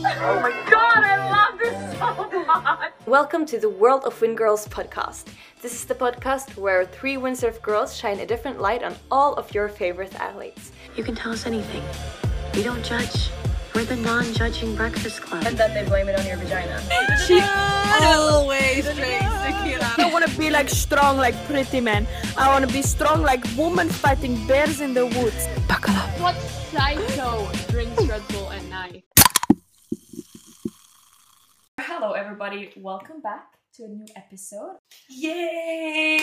Oh my god, I love this so much! Welcome to the World of Wind Girls podcast. This is the podcast where three windsurf girls shine a different light on all of your favorite athletes. You can tell us anything. We don't judge. We're the non-judging breakfast club. And then they blame it on your vagina. She always drinks tequila. I don't want to be like strong like pretty man. I want to be strong like woman fighting bears in the woods. Buckle up. What psycho drinks Red Bull at night? Hello, everybody. Welcome back to a new episode. Yay!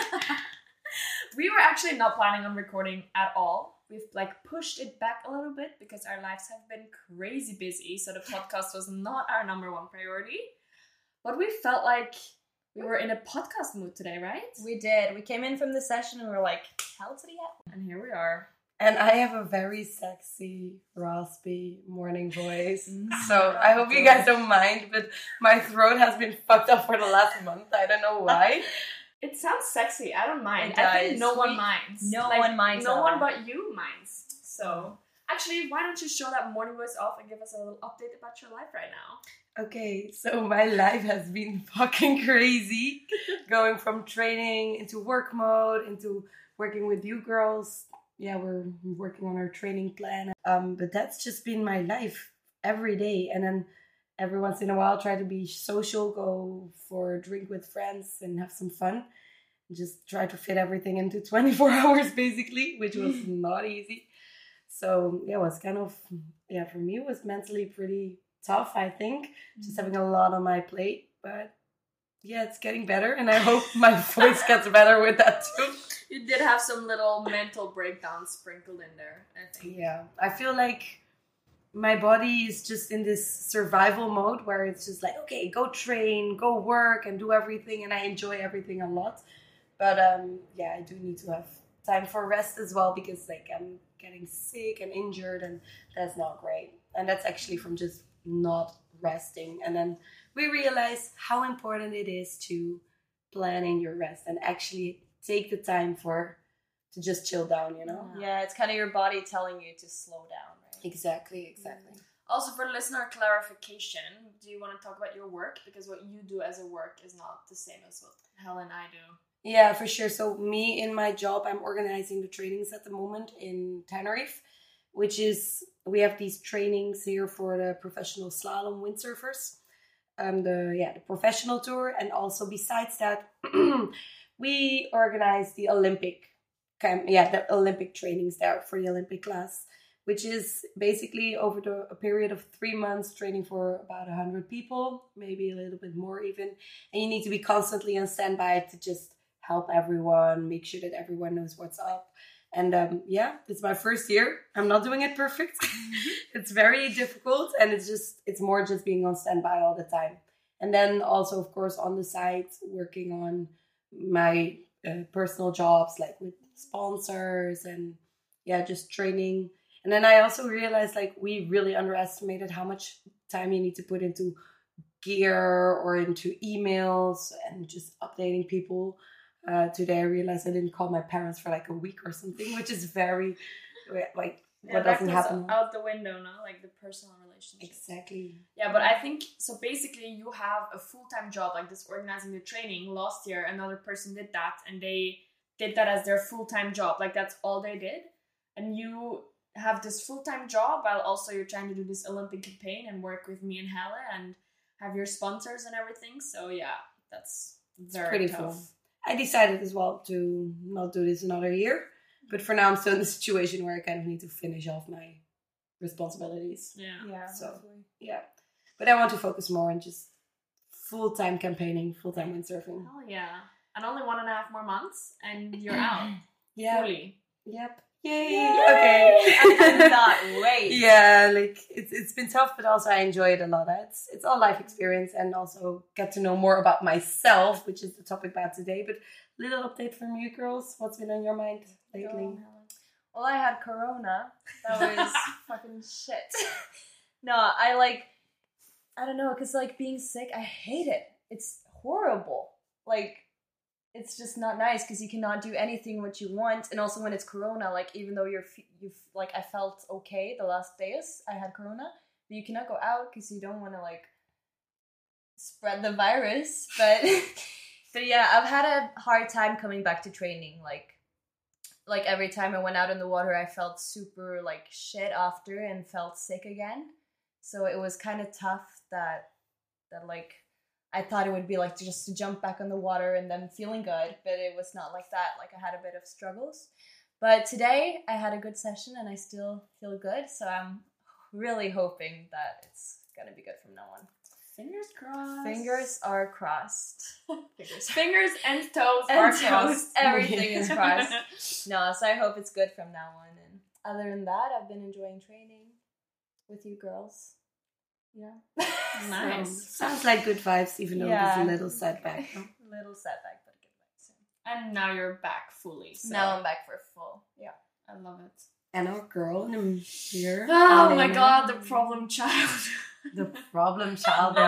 We were actually not planning on recording at all. We've like pushed it back a little bit because our lives have been crazy busy, so the podcast was not our number one priority. But we felt like we were in a podcast mood today, right? We did. We came in from the session and we were like, hell to the hell. And here we are. And I have a very sexy, raspy morning voice. Mm. So I hope you guys don't mind, but my throat has been fucked up for the last month. I don't know why. It sounds sexy. I don't mind. It I think no one We- minds. no one minds No one but you minds. So actually, why don't you show that morning voice off and give us a little update about your life right now? Okay, so my life has been fucking crazy. Going from training into work mode, into working with you girls. Yeah, we're working on our training plan. Um, but that's just been my life every day. And then every once in a while, try to be social, go for a drink with friends and have some fun. Just try to fit everything into 24 hours basically, which was not easy. So yeah, it was kind of yeah, for me it was mentally pretty tough, I think. Just having a lot on my plate. But yeah, it's getting better and I hope my voice gets better with that too. You did have some little mental breakdowns sprinkled in there, I think. Yeah. I feel like my body is just in this survival mode where it's just like, okay, go train, go work and do everything and I enjoy everything a lot. But um yeah, I do need to have time for rest as well because like I'm getting sick and injured and that's not great. And that's actually from just not resting. And then we realize how important it is to plan in your rest and actually take the time for to just chill down, you know? Yeah, it's kind of your body telling you to slow down, right? Exactly, exactly. Also, for listener clarification, do you want to talk about your work? Because what you do as a work is not the same as what Helle and I do. Yeah, for sure. So me in my job, I'm organizing the trainings at the moment in Tenerife, which is we have these trainings here for the professional slalom windsurfers, um, the yeah the professional tour, and also besides that, we organize the Olympic, camp, yeah the Olympic trainings there for the Olympic class, which is basically over the, a period of three months training for about hundred people, maybe a little bit more even, and you need to be constantly on standby to just help everyone, make sure that everyone knows what's up. And um, yeah, it's my first year. I'm not doing it perfect. it's very difficult, and it's just it's more just being on standby all the time. And then also, of course, on the side, working on my uh, personal jobs, like with sponsors and yeah, just training. And then I also realized like we really underestimated how much time you need to put into gear or into emails and just updating people. Uh, today I realized I didn't call my parents for like a week or something, which is very like what that doesn't happen. out the window now, like the personal relationship. Exactly. Yeah, but I think so. Basically, you have a full time job like this, organizing the training. Last year, another person did that, and they did that as their full time job. Like that's all they did, and you have this full time job while also you're trying to do this Olympic campaign and work with me and Helle and have your sponsors and everything. So yeah, that's very pretty tough. I decided as well to not do this another year, but for now I'm still in the situation where I kind of need to finish off my responsibilities. Yeah. Yeah. So yeah, but I want to focus more on just full time campaigning, full time windsurfing. Hell yeah. And only one and a half more months, and you're out Yeah. fully. Yep. Yay. Okay. I cannot wait. yeah, like it's it's been tough, but also I enjoy it a lot. It's it's all life experience and also get to know more about myself, which is the topic about today. But little update from you girls. What's been on your mind lately? Well, I had corona. That was fucking shit. No, I like, I don't know, cause like being sick, I hate it. It's horrible. Like, it's just not nice because you cannot do anything what you want, and also when it's corona, like even though you're you f- like I felt okay the last days I had corona, but you cannot go out because you don't want to like spread the virus. But but yeah, I've had a hard time coming back to training. Like like every time I went out in the water, I felt super like shit after and felt sick again. So it was kind of tough that that like I thought it would be like just to jump back on the water and then feeling good, but it was not like that. Like I had a bit of struggles. But today I had a good session and I still feel good. So I'm really hoping that it's gonna be good from now on. Fingers crossed. Fingers are crossed. Fingers. Fingers and toes And are toes, crossed. everything is crossed. No, so I hope it's good from now on. And other than that, I've been enjoying training with you girls. Yeah. nice. Sounds like good vibes, even though Yeah. there's a little setback. no? Little setback, but get back soon. And now you're back fully. So Now I'm back for full. Yeah. I love it. And our girl in the mirror. Oh my god, the problem child. The problem child.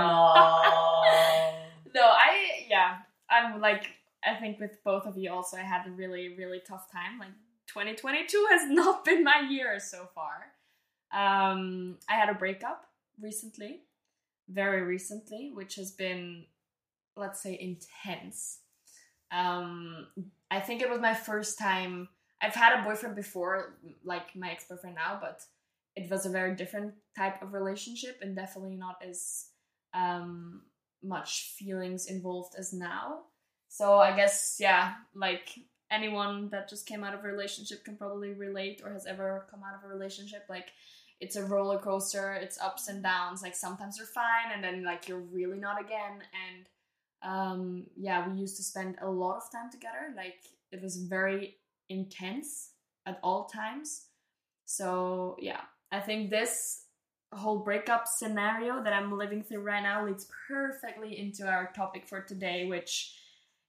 no, I yeah, I'm like I think with both of you also I had a really really tough time. Like 2022 has not been my year so far. Um, I had a breakup recently, very recently, which has been let's say intense. Um, I think it was my first time. I've had a boyfriend before, like my ex boyfriend now, but it was a very different type of relationship and definitely not as um, much feelings involved as now. So I guess yeah, like anyone that just came out of a relationship can probably relate or has ever come out of a relationship. Like it's a roller coaster, it's ups and downs. Like sometimes you're fine and then like you're really not again. And um, yeah, we used to spend a lot of time together. Like it was very intense at all times. So yeah, I think this whole breakup scenario that I'm living through right now leads perfectly into our topic for today, which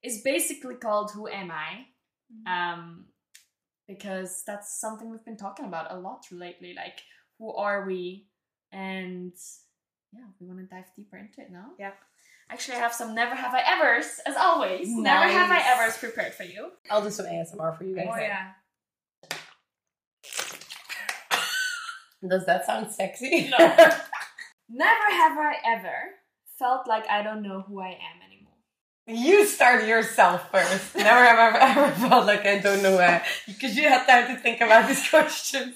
is basically called Who Am I? Um, because that's something we've been talking about a lot lately. Like, who are we? And yeah, we want to dive deeper into it now. Yeah. Actually, I have some never have I ever's, as always. Never have I ever's prepared for you. I'll do some ASMR for you guys. Oh, yeah. Does that sound sexy? No. Never have I ever felt like I don't know who I am anymore. You start yourself first. Never have I ever felt like I don't know where. Because you had time to think about these questions.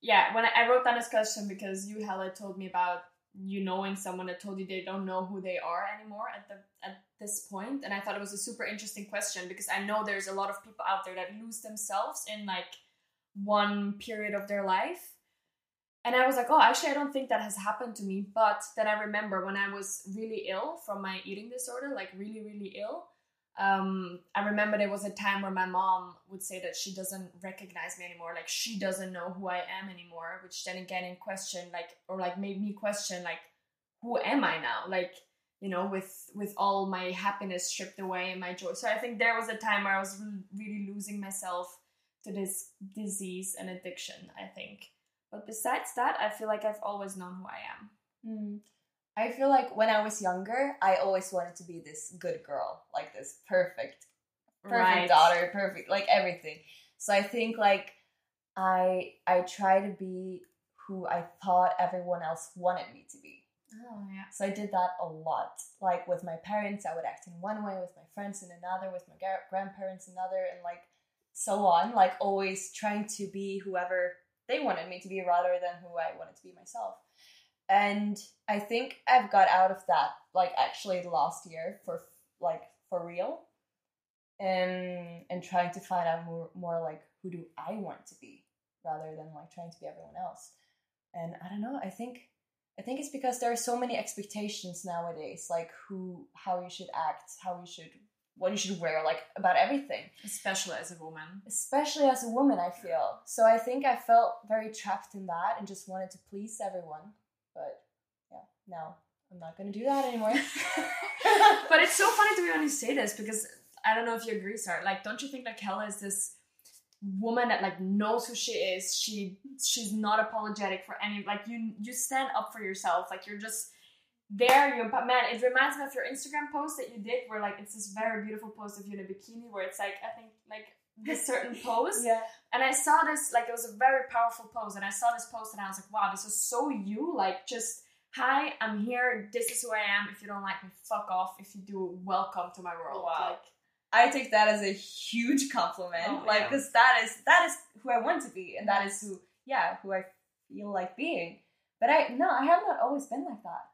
Yeah, when I, I wrote down this question because you, Helle, told me about you knowing someone that told you they don't know who they are anymore at the at this point, and I thought it was a super interesting question because I know there's a lot of people out there that lose themselves in like one period of their life. And I was like, oh, actually, I don't think that has happened to me. But then I remember when I was really ill from my eating disorder, like really, really ill. Um, I remember there was a time where my mom would say that she doesn't recognize me anymore, like she doesn't know who I am anymore, which then again in question, like or like made me question, like, who am I now? Like, you know, with with all my happiness stripped away and my joy. So I think there was a time where I was really losing myself to this disease and addiction. I think, but besides that, I feel like I've always known who I am. Mm. I feel like when I was younger, I always wanted to be this good girl, like this perfect, perfect Right. daughter, perfect, like everything. So I think like I I try to be who I thought everyone else wanted me to be. Oh yeah. So I did that a lot. Like with my parents, I would act in one way, with my friends in another, with my grandparents another, and like so on. Like always trying to be whoever they wanted me to be rather than who I wanted to be myself. And I think I've got out of that like actually the last year for like for real. And and trying to find out more more like who do I want to be rather than like trying to be everyone else. And I don't know, I think I think it's because there are so many expectations nowadays, like who, how you should act, how you should, what you should wear, like about everything. Especially as a woman. Especially as a woman, I feel. So I think I felt very trapped in that and just wanted to please everyone. But yeah, now I'm not gonna do that anymore. but it's so funny to me when you say this because I don't know if you agree, Sarah. Like, don't you think like Helle is this woman that like knows who she is? She she's not apologetic for any like you you stand up for yourself. Like you're just there. But man, it reminds me of your Instagram post that you did where like it's this very beautiful post of you in a bikini where it's like I think like this certain pose. Yeah. And I saw this, like, it was a very powerful pose. And I saw this post and I was like, wow, this is so you. Like, just, hi, I'm here. This is who I am. If you don't like me, fuck off. If you do, welcome to my world. Wow. Like, I take that as a huge compliment. Oh, like, yeah. because that is that is who I want to be, and that is who, yeah, who I feel like being. But I no, I have not always been like that.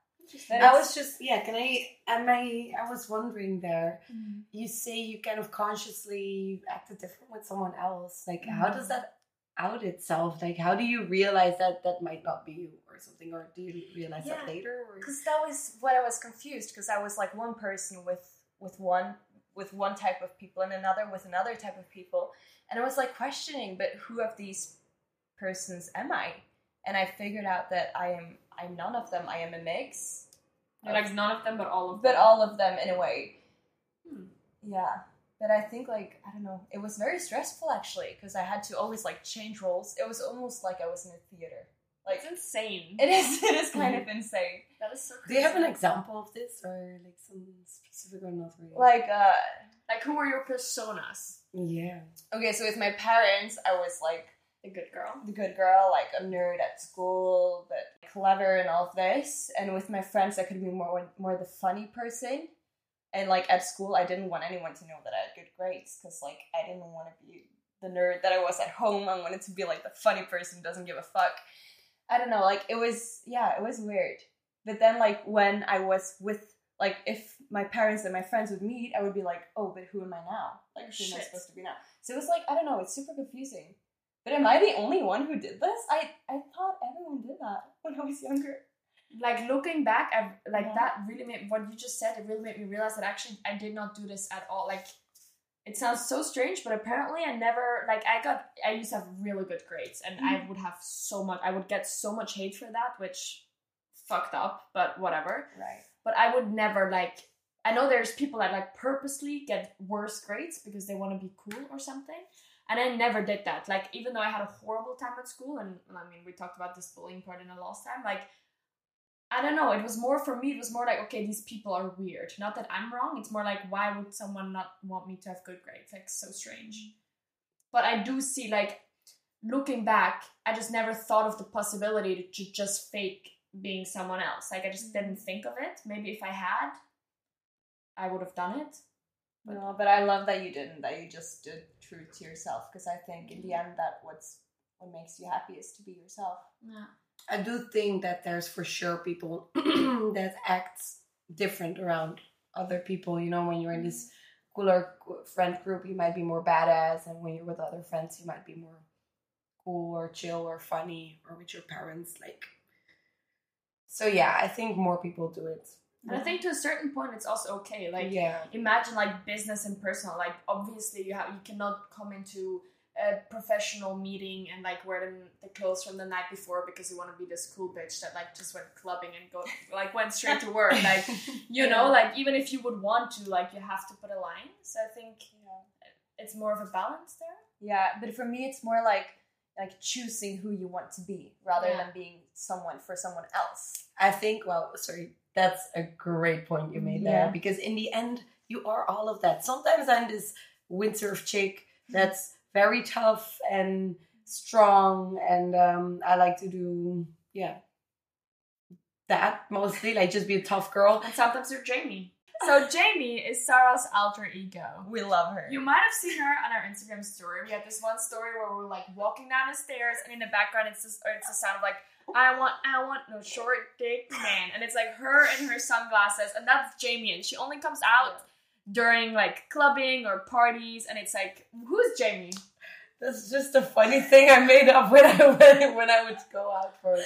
I was just yeah. Can I? Am I? I was wondering there. Mm-hmm. You say you kind of consciously acted different with someone else. Like, how does that out itself? Like, how do you realize that that might not be you or something, or do you realize that later? Because that was what I was confused because I was like one person with with one with one type of people and another with another type of people, and I was like questioning, but who of these persons am I? And I figured out that I am I'm none of them. I am a mix, you're like, none of them, but all of them. but all of them in a way. Hmm. Yeah. But I think like I don't know, it was very stressful actually because I had to always like change roles. It was almost like I was in a theater. Like It's insane. it is it is kind of insane. that is so do you have an example of this, or like some specific or not really? Like uh Like, who were your personas? yeah. okay, so with my parents I was like The good girl. the good girl, like a nerd at school, but clever and all of this. And with my friends, I could be more more the funny person. And like at school, I didn't want anyone to know that I had good grades because like I didn't want to be the nerd that I was at home. I wanted to be like the funny person who doesn't give a fuck. I don't know, like it was yeah, it was weird. But then like when I was with like if my parents and my friends would meet, I would be like, oh, but who am I now? Like who am I supposed to be now? So it was like I don't know, it's super confusing. But am I the only one who did this? I I thought everyone did that when I was younger. Like looking back, I like Yeah. that really made what you just said. It really made me realize that actually I did not do this at all. Like it sounds so strange, but apparently I never like I got I used to have really good grades, and I mm. would have so much. I would get so much hate for that, which fucked up, but whatever. Right. But I would never like. I know there's people that like purposely get worse grades because they want to be cool or something. And I never did that. Like, even though I had a horrible time at school, and I mean, we talked about this bullying part in the last time, like, I don't know, it was more for me, it was more like, okay, these people are weird. Not that I'm wrong, it's more like, why would someone not want me to have good grades? Like, so strange. But I do see, like, looking back, I just never thought of the possibility to just fake being someone else. Like, I just mm. didn't think of it. Maybe if I had, I would have done it. No, but I love that you didn't. That you just stood true to yourself. Because I think in the end, that what's what makes you happy is to be yourself. Yeah. I do think that there's for sure people that act different around other people. You know, when you're in this cooler friend group, you might be more badass, and when you're with other friends, you might be more cool or chill or funny, or with your parents. Like, so yeah, I think more people do it. And I think to a certain point, it's also okay. Like, yeah, imagine like business and personal. Like, obviously, you have you cannot come into a professional meeting and like wear them the clothes from the night before because you want to be this cool bitch that like just went clubbing and go like went straight to work. Like, you know, like even if you would want to, like you have to put a line. So I think you know, it's more of a balance there. Yeah, but for me, it's more like like choosing who you want to be rather Yeah. than being someone for someone else. I think. Well, sorry, that's a great point you made Yeah. there because in the end, you are all of that. Sometimes I'm this windsurf chick that's very tough and strong, and um, I like to do yeah that mostly, like just be a tough girl. And sometimes you're Jamie. So Jamie is Sarah's alter ego. We love her. You might have seen her on our Instagram story. We had this one story where we were like walking down the stairs, and in the background, it's this, it's the sound of like, "I want, I want no short dick man," and it's like her and her sunglasses, and that's Jamie, and she only comes out during like clubbing or parties, and it's like, who's Jamie? That's just a funny thing I made up when I when, when I would go out for.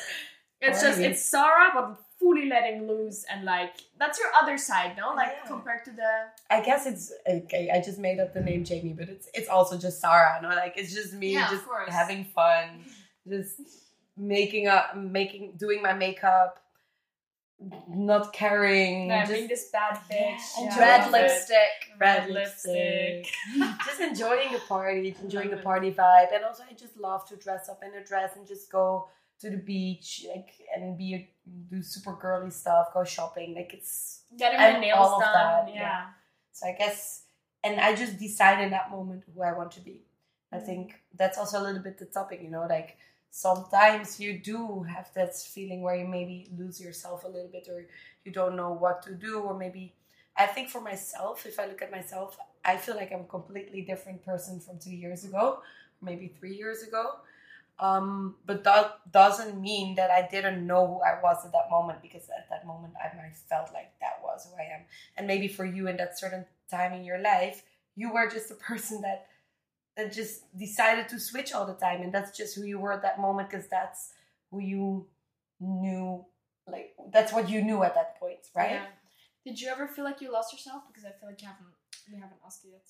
It's just it's Sarah, but fully letting loose, and like that's your other side, no? Like Yeah. compared to the I guess it's okay. I just made up the name Jamie, but it's it's also just Sarah. No, like it's just me, Yeah, just having fun, just making up, making, doing my makeup, not caring, yeah, just this bad bitch, yeah, Red lipstick. red lipstick. lipstick, just enjoying the party, enjoying the party vibe, and also I just love to dress up in a dress and just go to the beach, like and be a, do super girly stuff, go shopping, like it's Getting my nails done, that, yeah. yeah. So I guess and I just decide in that moment who I want to be. I mm. think that's also a little bit the topic, you know, like sometimes you do have that feeling where you maybe lose yourself a little bit or you don't know what to do or maybe I think for myself, if I look at myself, I feel like I'm a completely different person from two years ago, maybe three years ago. Um, but that doesn't mean that I didn't know who I was at that moment because at that moment I might felt like that was who I am. And maybe for you in that certain time in your life, you were just a person that that just decided to switch all the time and that's just who you were at that moment because that's who you knew like that's what you knew at that point, right? Yeah. Did you ever feel like you lost yourself? Because I feel like you haven't we haven't asked you yet.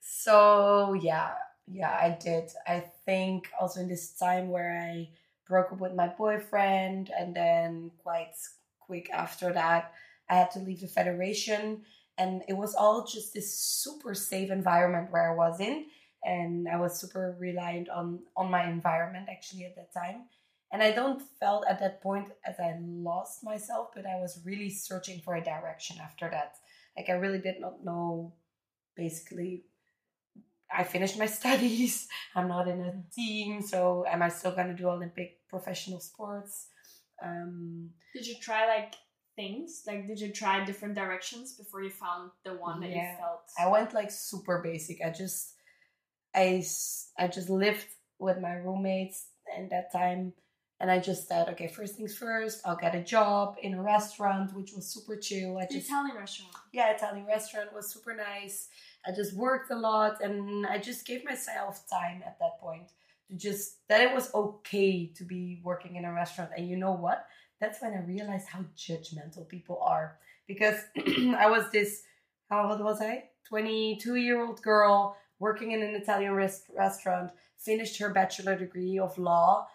So yeah, yeah, I did. I think also in this time where I broke up with my boyfriend, and then quite quick after that, I had to leave the federation, and it was all just this super safe environment where I was in, and I was super reliant on on my environment actually at that time. And I don't felt at that point as I lost myself, but I was really searching for a direction after that. Like I really did not know basically I finished my studies. I'm not in a team, so am I still gonna do Olympic professional sports? Um, Did you try like things? Like did you try different directions before you found the one that Yeah. you felt? I went like super basic. I just, I, I just lived with my roommates in that time, and I just said, okay, first things first. I'll get a job in a restaurant, which was super chill. I just Italian restaurant. yeah, Italian restaurant was super nice. I just worked a lot and I just gave myself time at that point to just that it was okay to be working in a restaurant. And you know what? That's when I realized how judgmental people are. Because I was this, how old was I? 22 year old girl working in an Italian res- restaurant, finished her bachelor degree of law.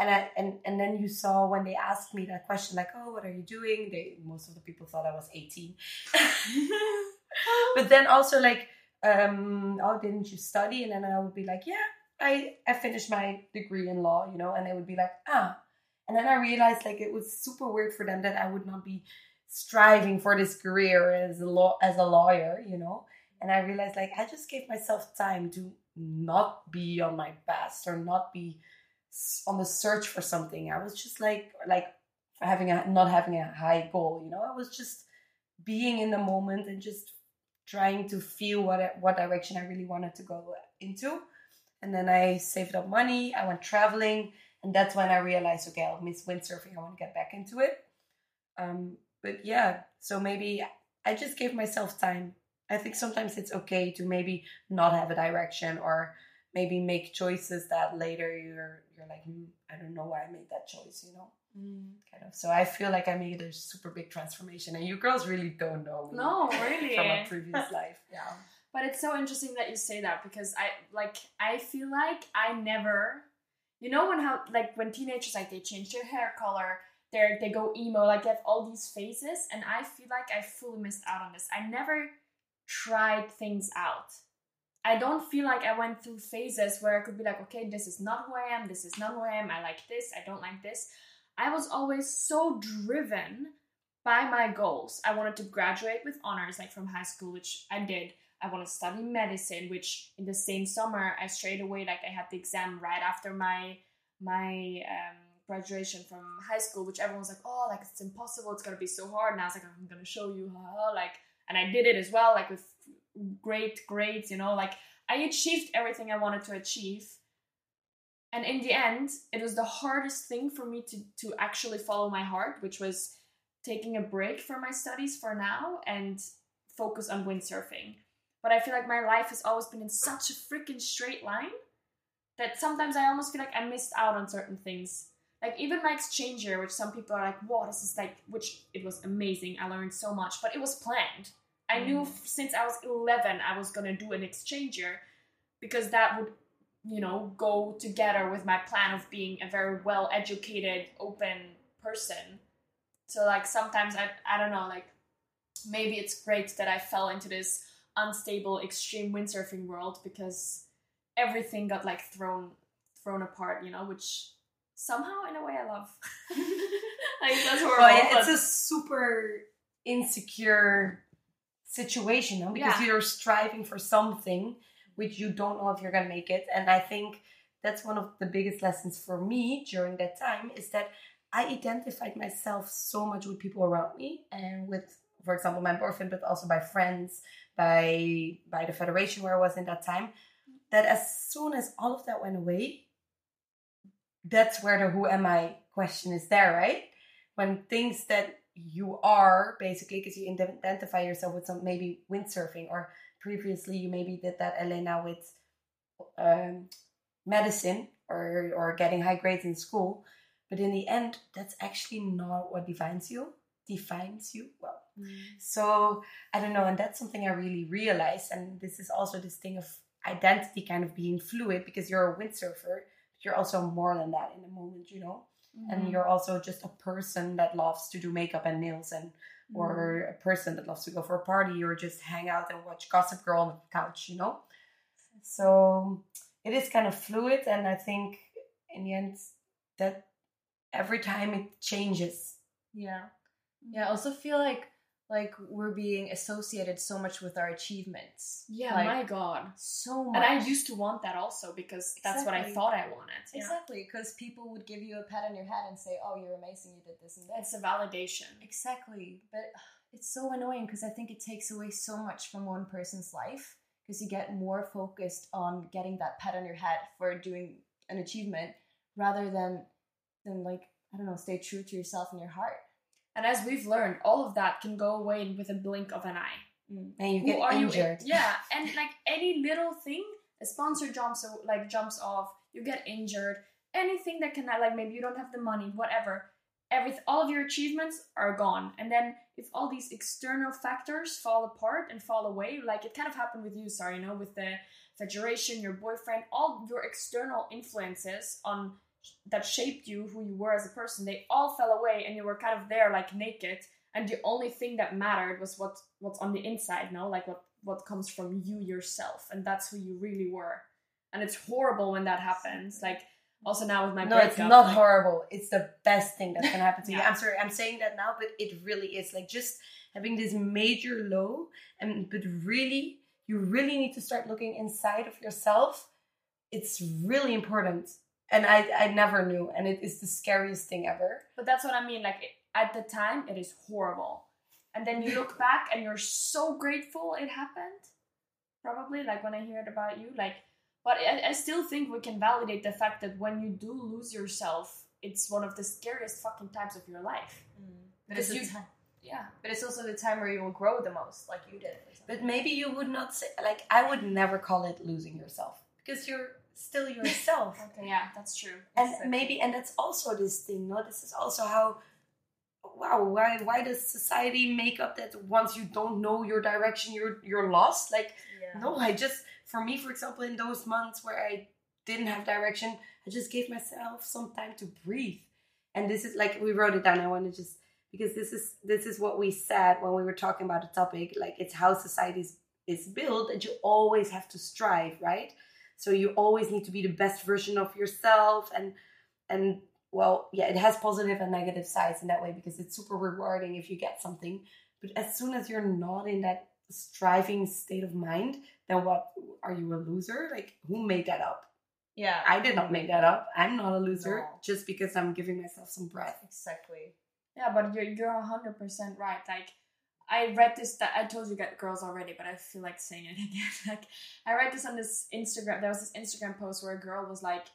And, I, and and then you saw when they asked me that question like oh what are you doing? They most of the people thought I was 18 but then also like um oh didn't you study? And then i would be like yeah i i finished my degree in law you know and they would be like ah. And then i realized like it was super weird for them that i would not be striving for this career as a law as a lawyer you know and i realized like i just gave myself time to not be on my best or not be on the search for something i was just like like having a not having a high goal you know i was just being in the moment and just trying to feel what what direction I really wanted to go into. And then I saved up money. I went traveling, and that's when I realized, okay, I'll miss windsurfing. I want to get back into it. Um, but yeah, so maybe I just gave myself time. I think sometimes it's okay to maybe not have a direction or maybe make choices that later you're you're like, hmm, I don't know why I made that choice, you know, kind of. So I feel like I made a super big transformation, and you girls really don't know No, really. from a previous life. Yeah. But it's so interesting that you say that because I like I feel like I never you know when how like when teenagers like they change their hair color, they they go emo, like they have all these phases, and I feel like I fully missed out on this. I never tried things out. I don't feel like I went through phases where I could be like, okay, this is not who I am, this is not who I am, I like this, I don't like this. I was always so driven by my goals. I wanted to graduate with honors, like from high school, which I did. I wanted to study medicine, which in the same summer I straight away like I had the exam right after my my um, graduation from high school, which everyone was like, oh, like it's impossible, it's gonna be so hard. And I was like, I'm gonna show you how, like, and I did it as well, like with great grades, you know, like I achieved everything I wanted to achieve. And in the end, it was the hardest thing for me to to actually follow my heart, which was taking a break from my studies for now and focus on windsurfing. But I feel like my life has always been in such a freaking straight line that sometimes I almost feel like I missed out on certain things. Like even my exchange year, which some people are like, "Wow, this is like," which it was amazing. I learned so much, but it was planned. I knew mm. f- since I was 11 I was gonna do an exchange year because that would, you know, go together with my plan of being a very well educated, open person. So like sometimes I I don't know like maybe it's great that I fell into this unstable extreme windsurfing world because everything got like thrown thrown apart, you know, which somehow in a way I love. like that's horrible. Yeah, it's but- a super insecure situation, no? because Yeah. you're striving for something which you don't know if you're gonna make it. And I think that's one of the biggest lessons for me during that time is that I identified myself so much with people around me and with, for example, my boyfriend, but also by friends, by by the federation where I was in that time. That as soon as all of that went away, that's where the who am I question is there, right? When things that you are basically because you identify yourself with some maybe windsurfing or previously you maybe did that Elena with um, medicine or or getting high grades in school, but in the end that's actually not what defines you. Defines you well. So I don't know, and that's something I really realized. And this is also this thing of identity kind of being fluid because you're a windsurfer, but you're also more than that in the moment, you know. And mm-hmm. you're also just a person that loves to do makeup and nails, and or mm-hmm. a person that loves to go for a party or just hang out and watch Gossip Girl on the couch, you know. So it is kind of fluid, and I think in the end that every time it changes. Yeah. Yeah, I also feel like like we're being associated so much with our achievements. Yeah, Like, my god. so much. And I used to want that also because that's what I thought I wanted. Yeah. Exactly, because people would give you a pat on your head and say, "Oh, you're amazing. You did this and that." It's a validation. Exactly, but it's so annoying because I think it takes away so much from one person's life because you get more focused on getting that pat on your head for doing an achievement rather than than like I don't know, stay true to yourself and your heart. And as we've learned, all of that can go away with a blink of an eye. Mm. And you Who get are injured. you? Yeah, and like any little thing, a sponsor jumps o- like jumps off, you get injured. Anything that can like maybe you don't have the money, whatever. Everything, all of your achievements are gone. And then if all these external factors fall apart and fall away, like it kind of happened with you, sorry, you know, with the federation, your boyfriend, all your external influences on that shaped you, who you were as a person, they all fell away, and you were kind of there like naked. And the only thing that mattered was what what's on the inside no? Like what what comes from you yourself. And that's who you really were. And it's horrible when that happens. Like also now with my no, breakup it's not like, horrible. It's the best thing that can happen to you. I'm sorry, I'm saying that now, but it really is. Like just having this major low, and but really, you really need to start looking inside of yourself. It's really important, and I I never knew, and it is the scariest thing ever. but that's what i mean like it, at the time it is horrible and then you look back and you're so grateful it happened probably like when i hear it about you like but I, I still think we can validate the fact that when you do lose yourself it's one of the scariest fucking times of your life mm. But Because you- time, yeah but it's also the time where you will grow the most, like you did. But maybe you would not say like I would never call it losing yourself because you're still yourself. okay yeah. that's true. And maybe and that's also this thing no? This is also how wow why why does society make up that once you don't know your direction you're you're lost? Like yeah. no i just for me for example in those months where i didn't have direction i just gave myself some time to breathe. And this is like we wrote it down. I want to just because this is this is what we said when we were talking about the topic. Like it's how society is, is built that you always have to strive right so you always need to be the best version of yourself and and well yeah it has positive and negative sides in that way because it's super rewarding if you get something but as soon as you're not in that striving state of mind then what are you a loser like who made that up yeah, i did not make that up i'm not a loser No. just because i'm giving myself some breath exactly. Yeah, but you're you're hundred percent right. Like I read this that I told you get girls already, but I feel like saying it again. like I read this on this Instagram. There was this Instagram post where a girl was like,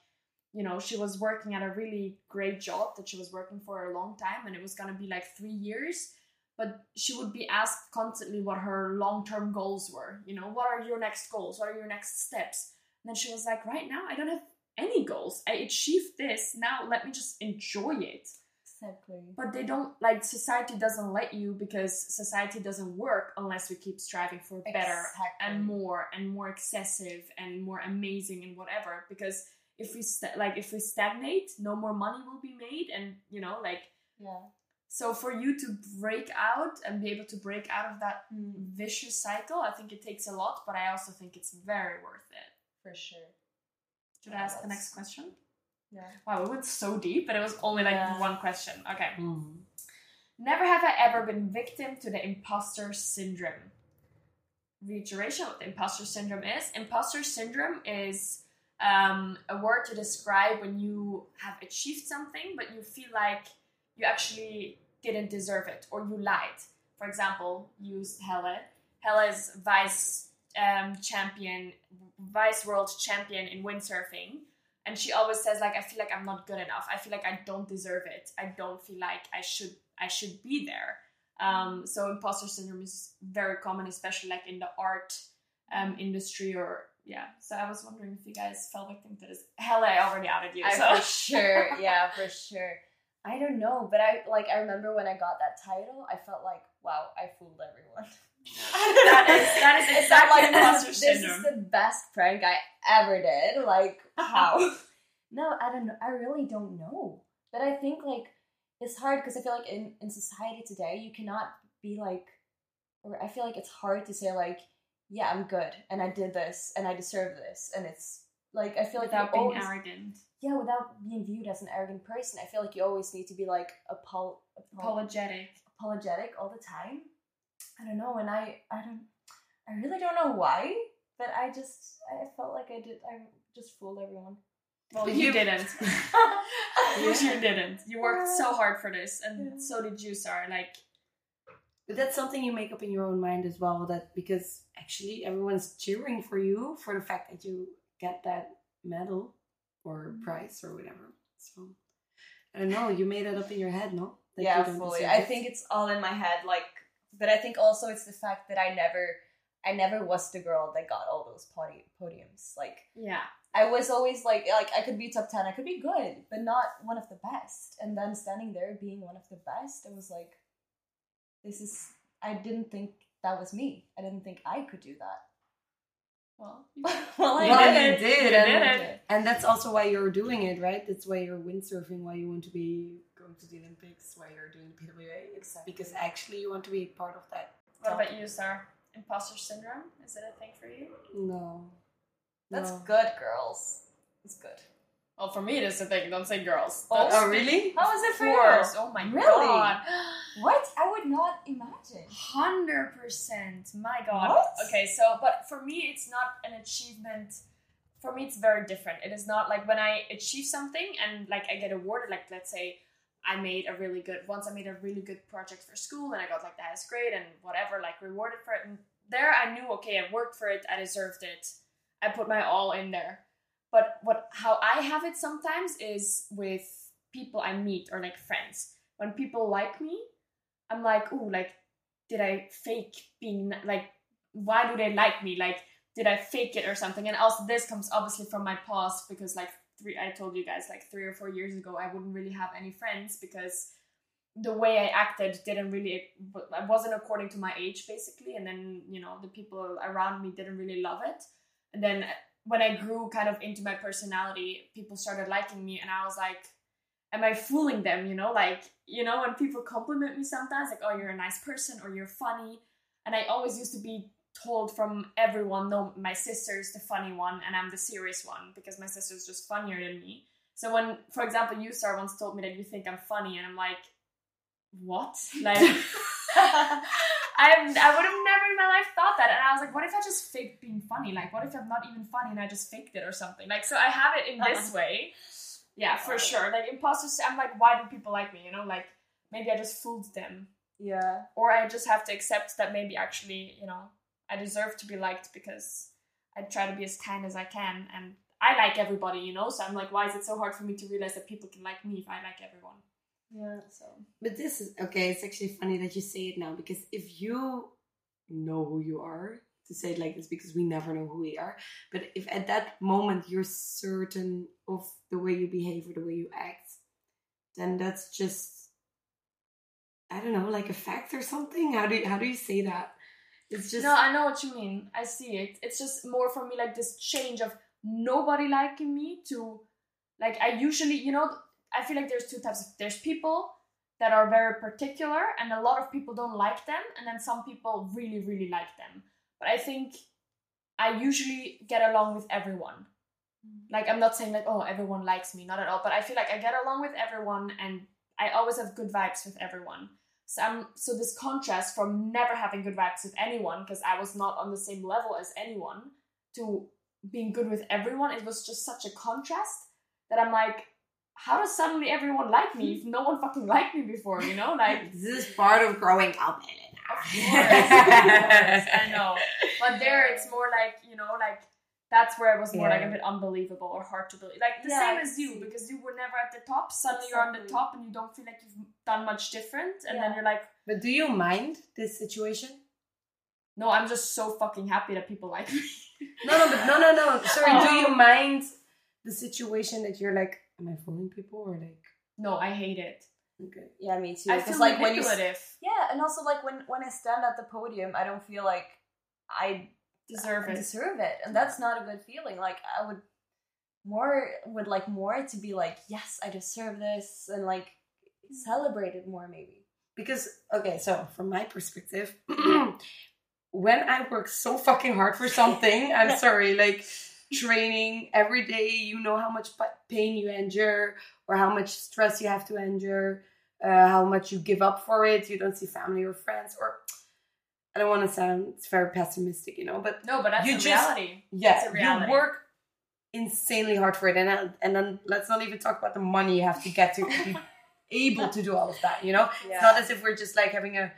you know, she was working at a really great job that she was working for a long time, and it was gonna be like three years. But she would be asked constantly what her long term goals were. You know, what are your next goals? What are your next steps? And then she was like, right now I don't have any goals. I achieved this. Now let me just enjoy it Exactly. but they don't like society doesn't let you because society doesn't work unless we keep striving for better and more and more excessive and more amazing and whatever because if we sta like if we stagnate no more money will be made and you know like Yeah. so for you to break out and be able to break out of that mm. vicious cycle i think it takes a lot but i also think it's very worth it For sure. should i ask the next question Yeah. wow we went so deep but it was only like Yeah. one question okay Never have I ever been victim to the imposter syndrome. reiteration what the imposter syndrome is. Imposter syndrome is um, a word to describe when you have achieved something, but you feel like you actually didn't deserve it or you lied. For example, use Helle. Helle is vice um, champion, vice world champion in windsurfing. And she always says like I feel like I'm not good enough. I feel like I don't deserve it. I don't feel like I should I should be there. Um, so imposter syndrome is very common, especially like in the art um, industry or yeah. So I was wondering if you guys fell victim to this. Hell, I already outed you. I so. for sure, yeah, for sure. I don't know, but I like I remember when I got that title, I felt like, wow, I fooled everyone. that is that is exactly like imposter this, this syndrome. is the best prank I ever did. Like uh-huh. how? no, I don't know. I really don't know. But I think like it's hard because I feel like in in society today you cannot be like, or I feel like it's hard to say like, yeah, I'm good and I did this and I deserve this and it's like I feel like Without being always, arrogant, yeah, without being viewed as an arrogant person. I feel like you always need to be like apol- apol- apologetic. apologetic all the time. I don't know, and I I don't I really don't know why, but I just I felt like I did I just fooled everyone. Well, you, you- didn't. you didn't. You worked so hard for this, and so did you, Sarah. Like, But that's something you make up in your own mind as well. That because actually everyone's cheering for you for the fact that you get that medal or mm-hmm. prize or whatever. So I don't know. You made it up in your head, no? That yeah, fully. I think it's all in my head, like but I think also it's the fact that I never I never was the girl that got all those podi- podiums. Like yeah, I was always like like I could be top ten, I could be good, but not one of the best. And then standing there being one of the best, it was like this is I didn't think that was me. I didn't think I could do that. well, you well, I Well, did you it. did, You and, did it. and that's also why you're doing it, right? That's why you're windsurfing, why you want to be going to the Olympics, why you're doing the PWA. It's Exactly. because actually you want to be part of that. What about you, Sarah? Imposter syndrome? Is it a thing for you? No. That's No. good, girls. It's good. Well, for me, it is a thing. Don't say girls. Oh, That's- Oh, really? How is it for course. you? Oh my Really? god. What? I would not imagine. Hundred percent. My God. What? Okay, so but for me, it's not an achievement. For me, it's very different. It is not like when I achieve something and like I get awarded. Like let's say I made a really good. Once I made a really good project for school and I got like the highest grade and whatever, like rewarded for it. And there, I knew okay, I worked for it. I deserved it. I put my all in there. But what how I have it sometimes is with people I meet or like friends. When people like me, I'm like, ooh, like, did I fake being like? Why do they like me? Like, did I fake it or something? And also, this comes obviously from my past because, like, three, I told you guys, like, three or four years ago, I wouldn't really have any friends because the way I acted didn't really, I wasn't according to my age, basically. And then, you know, the people around me didn't really love it. And then when I grew kind of into my personality, people started liking me, and I was like, am I fooling them? You know, like, you know, when people compliment me sometimes, like, oh, you're a nice person or you're funny. And I always used to be told from everyone, no, my sister's the funny one and I'm the serious one because my sister's just funnier than me. So when, for example, you, Star, once told me that you think I'm funny, and I'm like, what? Like, I'm, I would have never in my life thought that. And I was like, what if I just faked being funny? Like, what if I'm not even funny and I just faked it or something? Like, so I have it in uh-huh. this way. Yeah, for sure. Like, imposters, I'm like, why do people like me? You know, like, maybe I just fooled them. Yeah. Or I just have to accept that maybe actually, you know, I deserve to be liked because I try to be as kind as I can. And I like everybody, you know? So I'm like, why is it so hard for me to realize that people can like me if I like everyone? Yeah. So. But this is okay. It's actually funny that you say it now because if you know who you are, to say it like this because we never know who we are. But if at that moment you're certain of the way you behave or the way you act, then that's just I don't know, like a fact or something. How do you, how do you say that? It's just No, I know what you mean. I see it. It's just more for me like this change of nobody liking me to like I usually, you know, I feel like there's two types of there's people that are very particular and a lot of people don't like them and then some people really really like them. But I think I usually get along with everyone. Mm. Like I'm not saying like oh everyone likes me, not at all, but I feel like I get along with everyone and I always have good vibes with everyone. So I'm so this contrast from never having good vibes with anyone because I was not on the same level as anyone to being good with everyone. It was just such a contrast that I'm like, how does suddenly everyone like me if no one fucking liked me before? You know, like This is part of growing up, Of Elena. course, of course, I know. But there, it's more like you know, like that's where it was more like a bit unbelievable or hard to believe. Like the Yeah, same as you, because you were never at the top. Suddenly you're on the top, and you don't feel like you've done much different. And then you're like, But do you mind this situation? no, I'm just so fucking happy that people like me. No, no, but no, no, no. Sorry. Do you um, mind the situation that you're like, am I fooling people or like? no, I hate it. Okay. Yeah, me too. I Because feel like when you manipulative. yeah, and also like when when I stand at the podium, I don't feel like I deserve it. deserve it, and that's not a good feeling. Like I would more would like more to be like, yes, I deserve this, and like celebrate it more maybe. Because okay, so from my perspective, when I work so fucking hard for something, I'm sorry, like training every day, you know how much pain you endure or how much stress you have to endure, uh, how much you give up for it. You don't see family or friends, or I don't want to sound it's very pessimistic, you know, but no, but that's You a just- reality. yeah, reality. you work insanely hard for it, and then- and then let's not even talk about the money you have to get to be able to do all of that. You know, it's not as if we're just like having a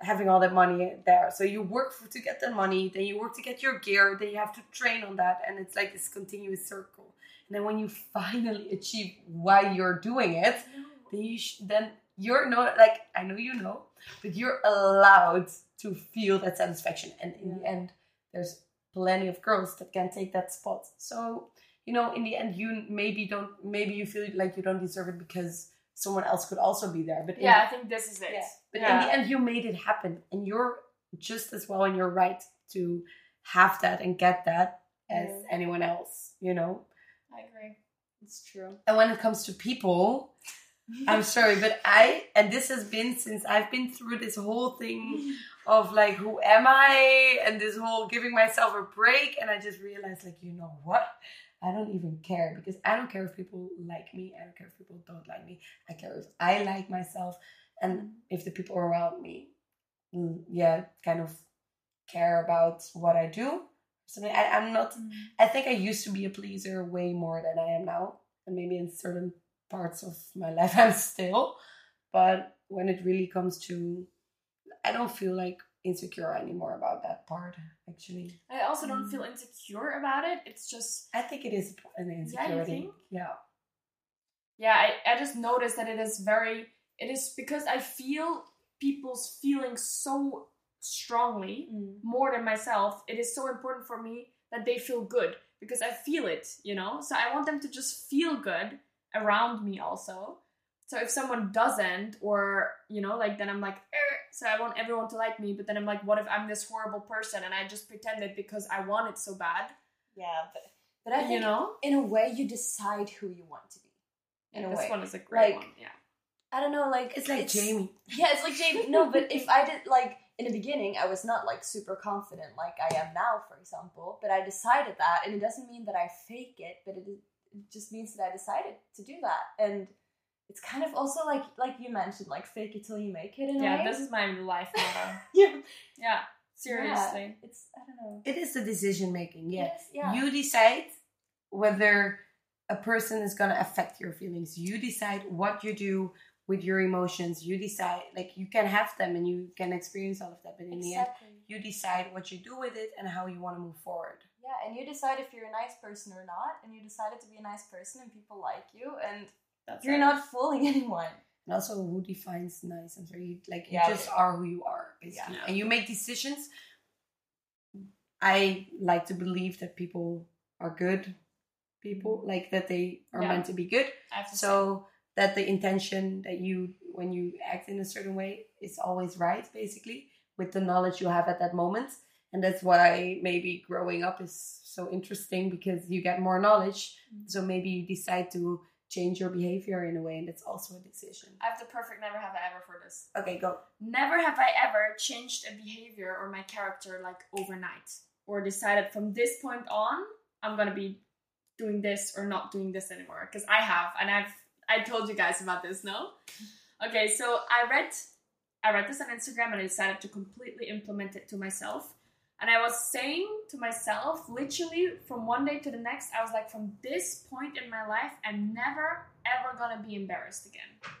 having all that money there. So you work for, to get that money, then you work to get your gear, then you have to train on that, and it's like this continuous circle. And then when you finally achieve why you're doing it, then you sh- then you're not like I know you know, but you're allowed to feel that satisfaction. And in the end, there's plenty of girls that can take that spot. So you know, in the end, you maybe don't, maybe you feel like you don't deserve it because someone else could also be there. But Yeah, I think this is it. yeah. But Yeah. in the end, you made it happen, and you're just as well in your right to have that and get that as Yeah. anyone else. You know. I agree. It's true. And when it comes to people, I'm sorry, but I and this has been since I've been through this whole thing of like, who am I? And this whole giving myself a break, and I just realized, like, you know what? I don't even care because I don't care if people like me. I don't care if people don't like me. I care if I like myself and if the people around me, mm, yeah, kind of care about what I do. Something I, I'm not. I think I used to be a pleaser way more than I am now, and maybe in certain parts of my life I'm still. But when it really comes to, I don't feel like insecure anymore about that part. Actually, I also don't mm. feel insecure about it. It's just I think it is an insecurity. think? Yeah. yeah, I, I just noticed that it is very it is because I feel people's feelings so strongly mm. more than myself. It is so important for me that they feel good because I feel it, you know? So I want them to just feel good around me also. So if someone doesn't, or you know, like then I'm like, "Er," so I want everyone to like me, but then I'm like, what if I'm this horrible person and I just pretend it because I want it so bad? Yeah, but but I think you know, in a way you decide who you want to be. In a this way, one is a great Like, one. Yeah. I don't know, like It's like Jamie. Yeah, it's like Jamie. No, but if I did like in the beginning, I was not like super confident like I am now, for example. But I decided that, and it doesn't mean that I fake it, but it, it just means that I decided to do that, and it's kind of also like like you mentioned, like fake it till you make it. In a Yeah, way. this is my life motto. yeah, yeah, seriously. Yeah, it's I don't know. It is the decision making. Yeah. Yes, yeah. You decide whether a person is going to affect your feelings. You decide what you do with your emotions. You decide, like, you can have them and you can experience all of that. But in the end, you decide what you do with it and how you want to move forward. Yeah, and you decide if you're a nice person or not, and you decided to be a nice person, and people like you, and That's you're it. not fooling anyone. And also, who defines nice and very, like, you Yeah. just are who you are, basically. Yeah. And you make decisions. I like to believe that people are good people, mm-hmm. like, that they are Yeah. meant to be good. I have to so that the intention that you when you act in a certain way is always right basically with the knowledge you have at that moment and that's why maybe growing up is so interesting because you get more knowledge. Mm-hmm. So maybe you decide to change your behavior in a way and that's also a decision. I have the perfect never have I ever for this. okay go. Never have I ever changed a behavior or my character like overnight or decided from this point on I'm gonna be doing this or not doing this anymore. Because I have and I've I told you guys about this no? Okay so I read I read this on Instagram and I decided to completely implement it to myself. And I was saying to myself, literally from one day to the next, I was like, from this point in my life, I'm never ever gonna be embarrassed again.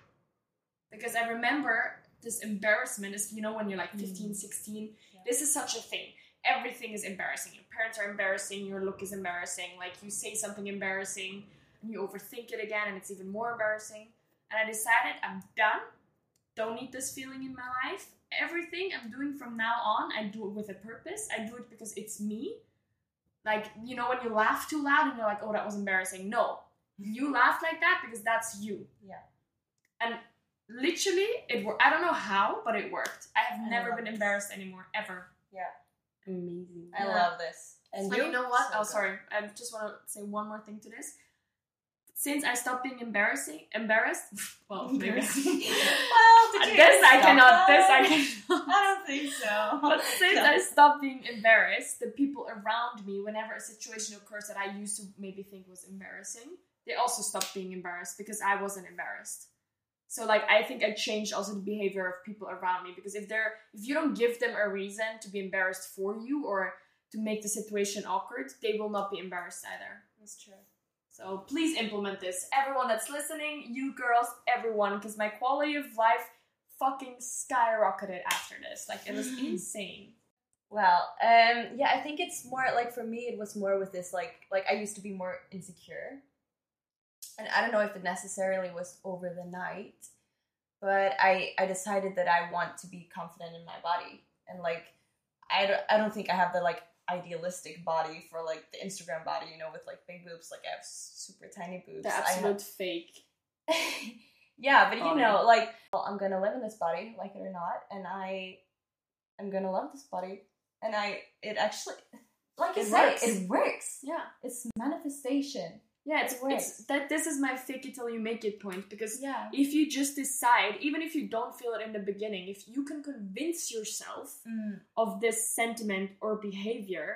Because I remember this embarrassment is, you know, when you're like mm. 15, 16, this is such a thing. Everything is embarrassing. Your parents are embarrassing, your look is embarrassing, like you say something embarrassing and you overthink it again and it's even more embarrassing. And I decided I'm done. Don't need this feeling in my life. Everything I'm doing from now on, I do it with a purpose. I do it because it's me. Like, you know, when you laugh too loud and you're like, oh, that was embarrassing. No, you laugh like that because that's you. Yeah. And literally, it worked. I don't know how, but it worked. I have I never love been this. embarrassed anymore, ever. Yeah. Amazing. I Yeah. love this. And But you? you know what? So oh, good. sorry. I just want to say one more thing to this. Since I stopped being embarrassing, embarrassed. Well, maybe. well, uh, this did you I stop cannot. This I cannot. I don't think so. But since I stopped being embarrassed, the people around me, whenever a situation occurs that I used to maybe think was embarrassing, they also stopped being embarrassed because I wasn't embarrassed. So like I think I changed also the behavior of people around me because if they're if you don't give them a reason to be embarrassed for you or to make the situation awkward, they will not be embarrassed either. That's true. So please implement this. Everyone that's listening, you girls, everyone, because my quality of life fucking skyrocketed after this. Like it was insane. Well, um, yeah, I think it's more like for me, it was more with this like like I used to be more insecure, and I don't know if it necessarily was over the night, but I I decided that I want to be confident in my body, and like I don't, I don't think I have the like idealistic body for like the Instagram body, you know, with like big boobs. Like I have super tiny boobs. The I have- absolute fake. yeah, but you Body. know, like well, I'm gonna live in this body, like it or not, and I am gonna love this body, and I it actually, like you It say, works. it works. Yeah. It's manifestation. Yeah, it's, It it's that this is my fake it till you make it point because Yeah. if you just decide, even if you don't feel it in the beginning, if you can convince yourself Mm. of this sentiment or behavior,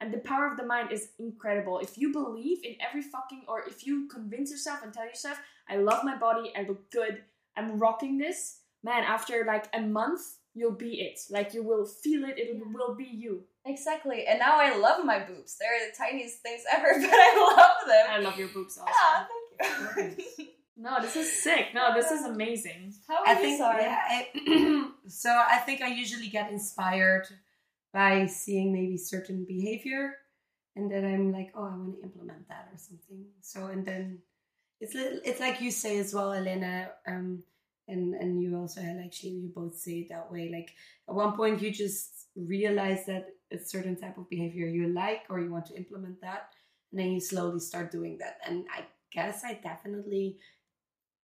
and the power of the mind is incredible. If you believe in every fucking, or if you convince yourself and tell yourself, I love my body, I look good, I'm rocking this, man, after like a month, you'll be it. Like you will feel it, it will be you. Exactly. And now I love my boobs. They're the tiniest things ever, but I love them. I love your boobs also. Ah, thank you. No, this is sick. No, this is amazing. How are I you, think Sarah? yeah, I, so I think I usually get inspired by seeing maybe certain behavior and then I'm like, oh, I want to implement that or something. So and then it's li- it's like you say as well, Elena, um, and and you also had actually you both say it that way. Like at one point you just realize that a certain type of behavior you like or you want to implement that, and then you slowly start doing that. And I guess I definitely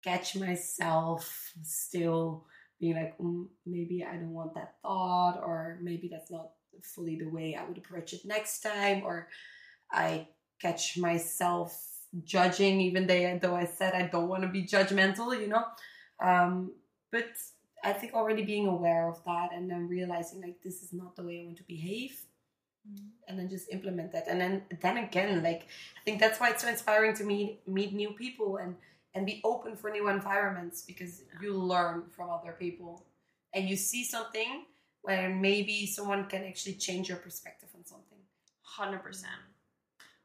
catch myself still being like, mm, maybe I don't want that thought, or maybe that's not fully the way I would approach it next time, or I catch myself judging, even though, I said I don't want to be judgmental, you know. Um, but I think already being aware of that and then realizing like this is not the way I want to behave, mm-hmm. and then just implement that. And then then again, like I think that's why it's so inspiring to meet meet new people and and be open for new environments because you learn from other people and you see something where maybe someone can actually change your perspective on something. Hundred percent.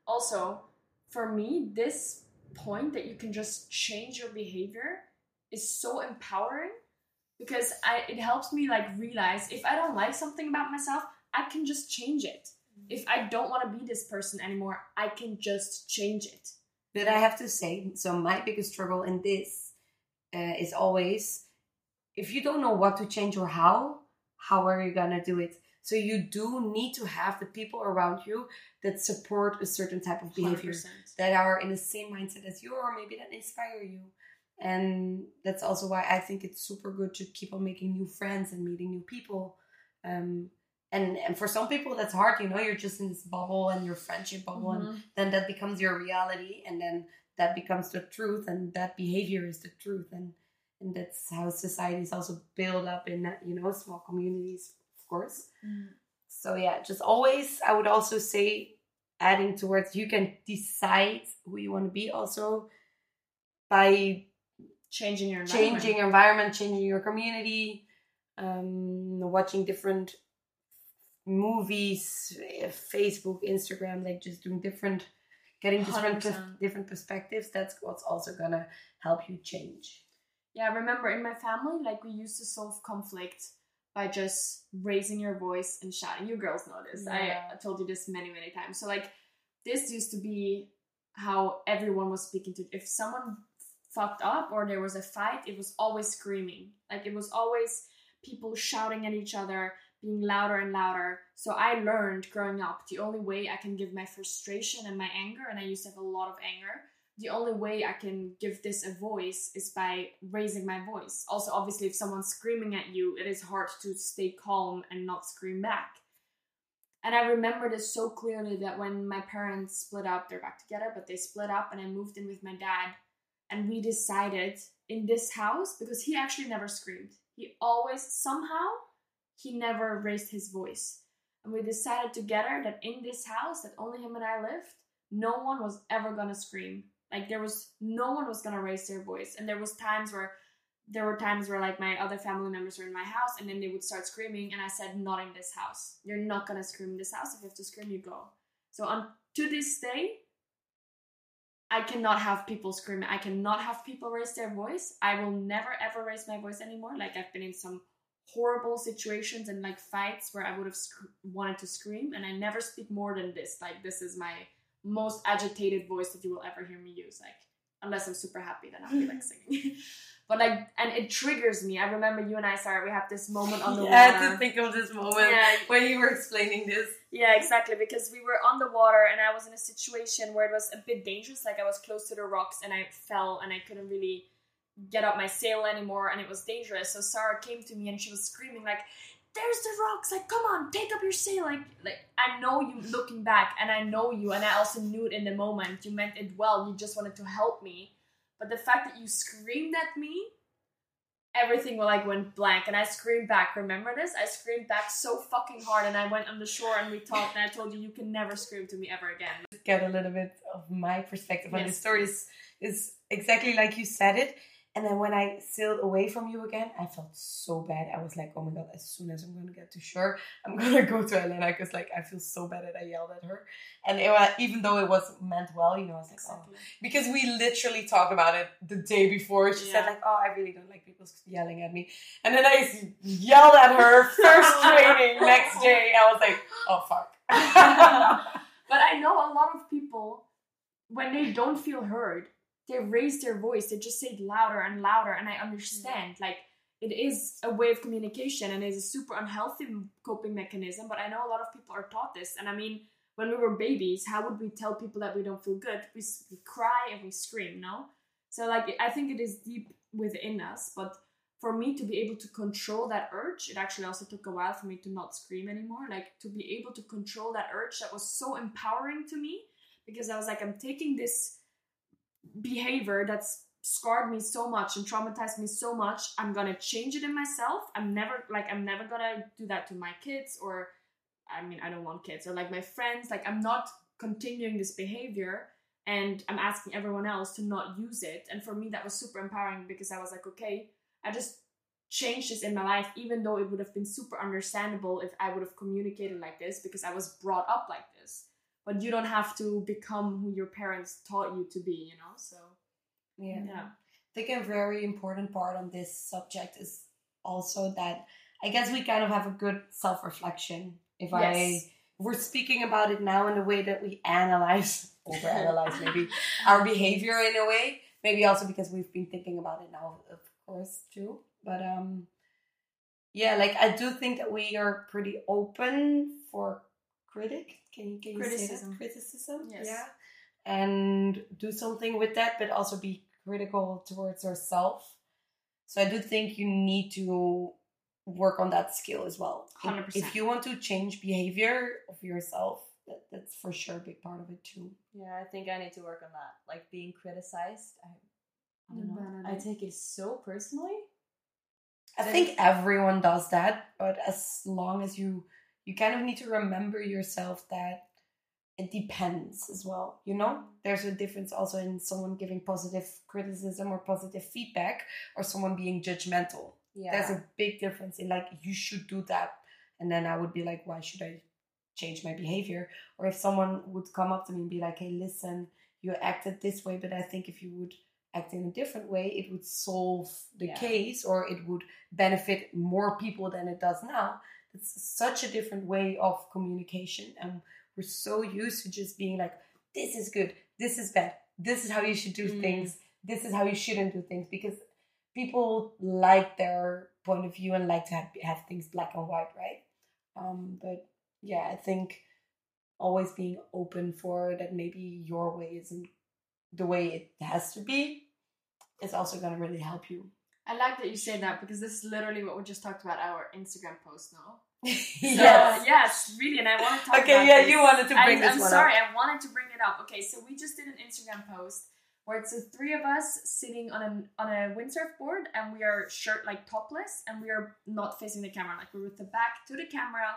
Also, for me, this point that you can just change your behavior is so empowering because I it helps me like realize if I don't like something about myself, I can just change it. If I don't want to be this person anymore, I can just change it. But I have to say, so my biggest struggle in this uh, is always if you don't know what to change or how, how are you gonna do it? So you do need to have the people around you that support a certain type of behavior. 100%. that are in the same mindset as you or maybe that inspire you and that's also why i think it's super good to keep on making new friends and meeting new people. Um, and and for some people that's hard you know you're just in this bubble and your friendship bubble and Mhm. then that becomes your reality and then that becomes the truth and that behavior is the truth. And and that's how society is also built up in you know small communities of course. So yeah just always i would also say adding towards you can decide who you want to be also by Changing your environment. changing your environment changing your community um, watching different movies, eh, Facebook, Instagram, like just doing different, getting different pers- 100%. different perspectives. That's what's also gonna help you change. Yeah, I remember in my family, like we used to solve conflict by just raising your voice and shouting. You girls know this. Yeah. I told you this many, many times. So like this used to be how everyone was speaking to. If someone fucked up or there was a fight, it was always screaming. Like it was always people shouting at each other, being louder and louder. So I learned growing up the only way I can give my frustration and my anger, and I used to have a lot of anger. The only way I can give this a voice is by raising my voice. Also, obviously, if someone's screaming at you, it is hard to stay calm and not scream back. And I remember this so clearly that when my parents split up, they're back together, but they split up and I moved in with my dad. And we decided in this house, because he actually never screamed. He always, somehow, he never raised his voice. And we decided together that in this house, that only him and I lived, no one was ever gonna scream. Like there was no one was gonna raise their voice. And there was times where there were times where like my other family members were in my house and then they would start screaming and I said, Not in this house. You're not gonna scream in this house. If you have to scream, you go. So on to this day, I cannot have people screaming. I cannot have people raise their voice. I will never ever raise my voice anymore. Like I've been in some horrible situations and like fights where I would have sc- wanted to scream, and I never speak more than this. Like this is my most agitated voice that you will ever hear me use. Like unless I'm super happy, then I'll be like singing. but like, and it triggers me. I remember you and I, Sarah, we have this moment on the Yeah, I had to think of this moment Yeah. when you were explaining this. Yeah, exactly. Because we were on the water and I was in a situation where it was a bit dangerous. Like I was close to the rocks and I fell and I couldn't really get up my sail anymore and it was dangerous. So Sarah came to me and she was screaming like, "There's the rocks! Like, come on, take up your sail!" Like, like I know you looking back and I know you and I also knew it in the moment. You meant it well. You just wanted to help me. But the fact that you screamed at me everything like went blank and I screamed back. Remember this? I screamed back so fucking hard and I went on the shore and we talked and I told you you can never scream to me ever again. Get a little bit of my perspective on Yes, this story is, is exactly like you said it. And then when I sailed away from you again, I felt so bad. I was like, oh my god, as soon as I'm gonna get to shore, I'm gonna go to Elena because like I feel so bad that I yelled at her. And it even though it was meant well, you know, I was like, oh, because we literally talked about it the day before. She said like, "Oh, I really don't like people yelling at me," and then I yelled at her first training next day. I was like, "Oh fuck." but I know a lot of people, when they don't feel heard, they raise their voice. They just say it louder and louder. And I understand, mm. like, it is a way of communication and it's a super unhealthy coping mechanism. But I know a lot of people are taught this. And I mean, when we were babies, how would we tell people that we don't feel good? We, we cry and we scream, no? So, like, I think it is deep within us. But for me to be able to control that urge, it actually also took a while for me to not scream anymore. Like to be able to control that urge, that was so empowering to me because I was like, I'm taking this behavior that's scarred me so much and traumatized me so much. I'm gonna change it in myself. I'm never like I'm never gonna do that to my kids or I mean I don't want kids or like my friends. Like I'm not continuing this behavior and I'm asking everyone else to not use it. And for me that was super empowering because I was like, okay, I just changed this in my life, even though it would have been super understandable if I would have communicated like this because I was brought up like this. But you don't have to become who your parents taught you to be, you know? So, Yeah. yeah. I think a very important part on this subject is also that I guess we kind of have a good self reflection. If I Yes. if we're speaking about it now in the way that we analyze, overanalyze maybe our behavior in a way. Maybe also because we've been thinking about it now, of course, too. But um, yeah, like I do think that we are pretty open for critic. Can you can you say Criticism. that? criticism? Yes. Yeah, and do something with that, but also be critical towards yourself. So I do think you need to work on that skill as well. If- 100%. If you want to change behavior of yourself, that, that's for sure a big part of it too. Yeah, I think I need to work on that. Like being criticized. I, I don't know. bad I take it so personally. I think everyone does that, but as long as you you kind of need to remember yourself that it depends as well. You know, there's a difference also in someone giving positive criticism or positive feedback, or someone being judgmental. Yeah. There's a big difference in like you should do that, and then I would be like, why should I change my behavior? Or if someone would come up to me and be like, hey, listen, you acted this way, but I think if you would act in a different way, it would solve the Yeah. case or it would benefit more people than it does now. It's such a different way of communication, and we're so used to just being like, this is good, this is bad, this is how you should do Mm. things, this is how you shouldn't do things, because people like their point of view and like to have, have things black and white, right? Um, but yeah, I think always being open for that maybe your way isn't the way it has to be is also going to really help you. I like that you say that because this is literally what we just talked about our Instagram post now. So, yes. yes, really, and I want to talk Okay, yeah, this. you wanted to bring I, this I'm one sorry, up. I wanted to bring it up. Okay, so we just did an Instagram post where it's the three of us sitting on a on a windsurf board and we are shirt like topless and we are not facing the camera, like we're with the back to the camera.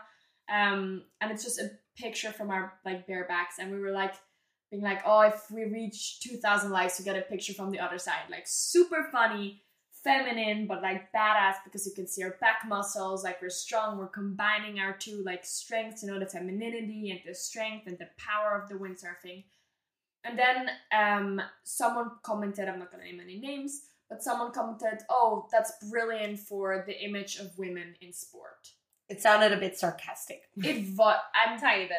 Um, and it's just a picture from our like bare backs, and we were like being like, oh, if we reach two thousand likes, we get a picture from the other side, like super funny, feminine, but like badass because you can see our back muscles, like we're strong. We're combining our two like strengths, you know, the femininity and the strength and the power of the windsurfing. And then um, someone commented, I'm not gonna name any names, but someone commented, oh, that's brilliant for the image of women in sport. It sounded a bit sarcastic. It va- I'm tiny bit.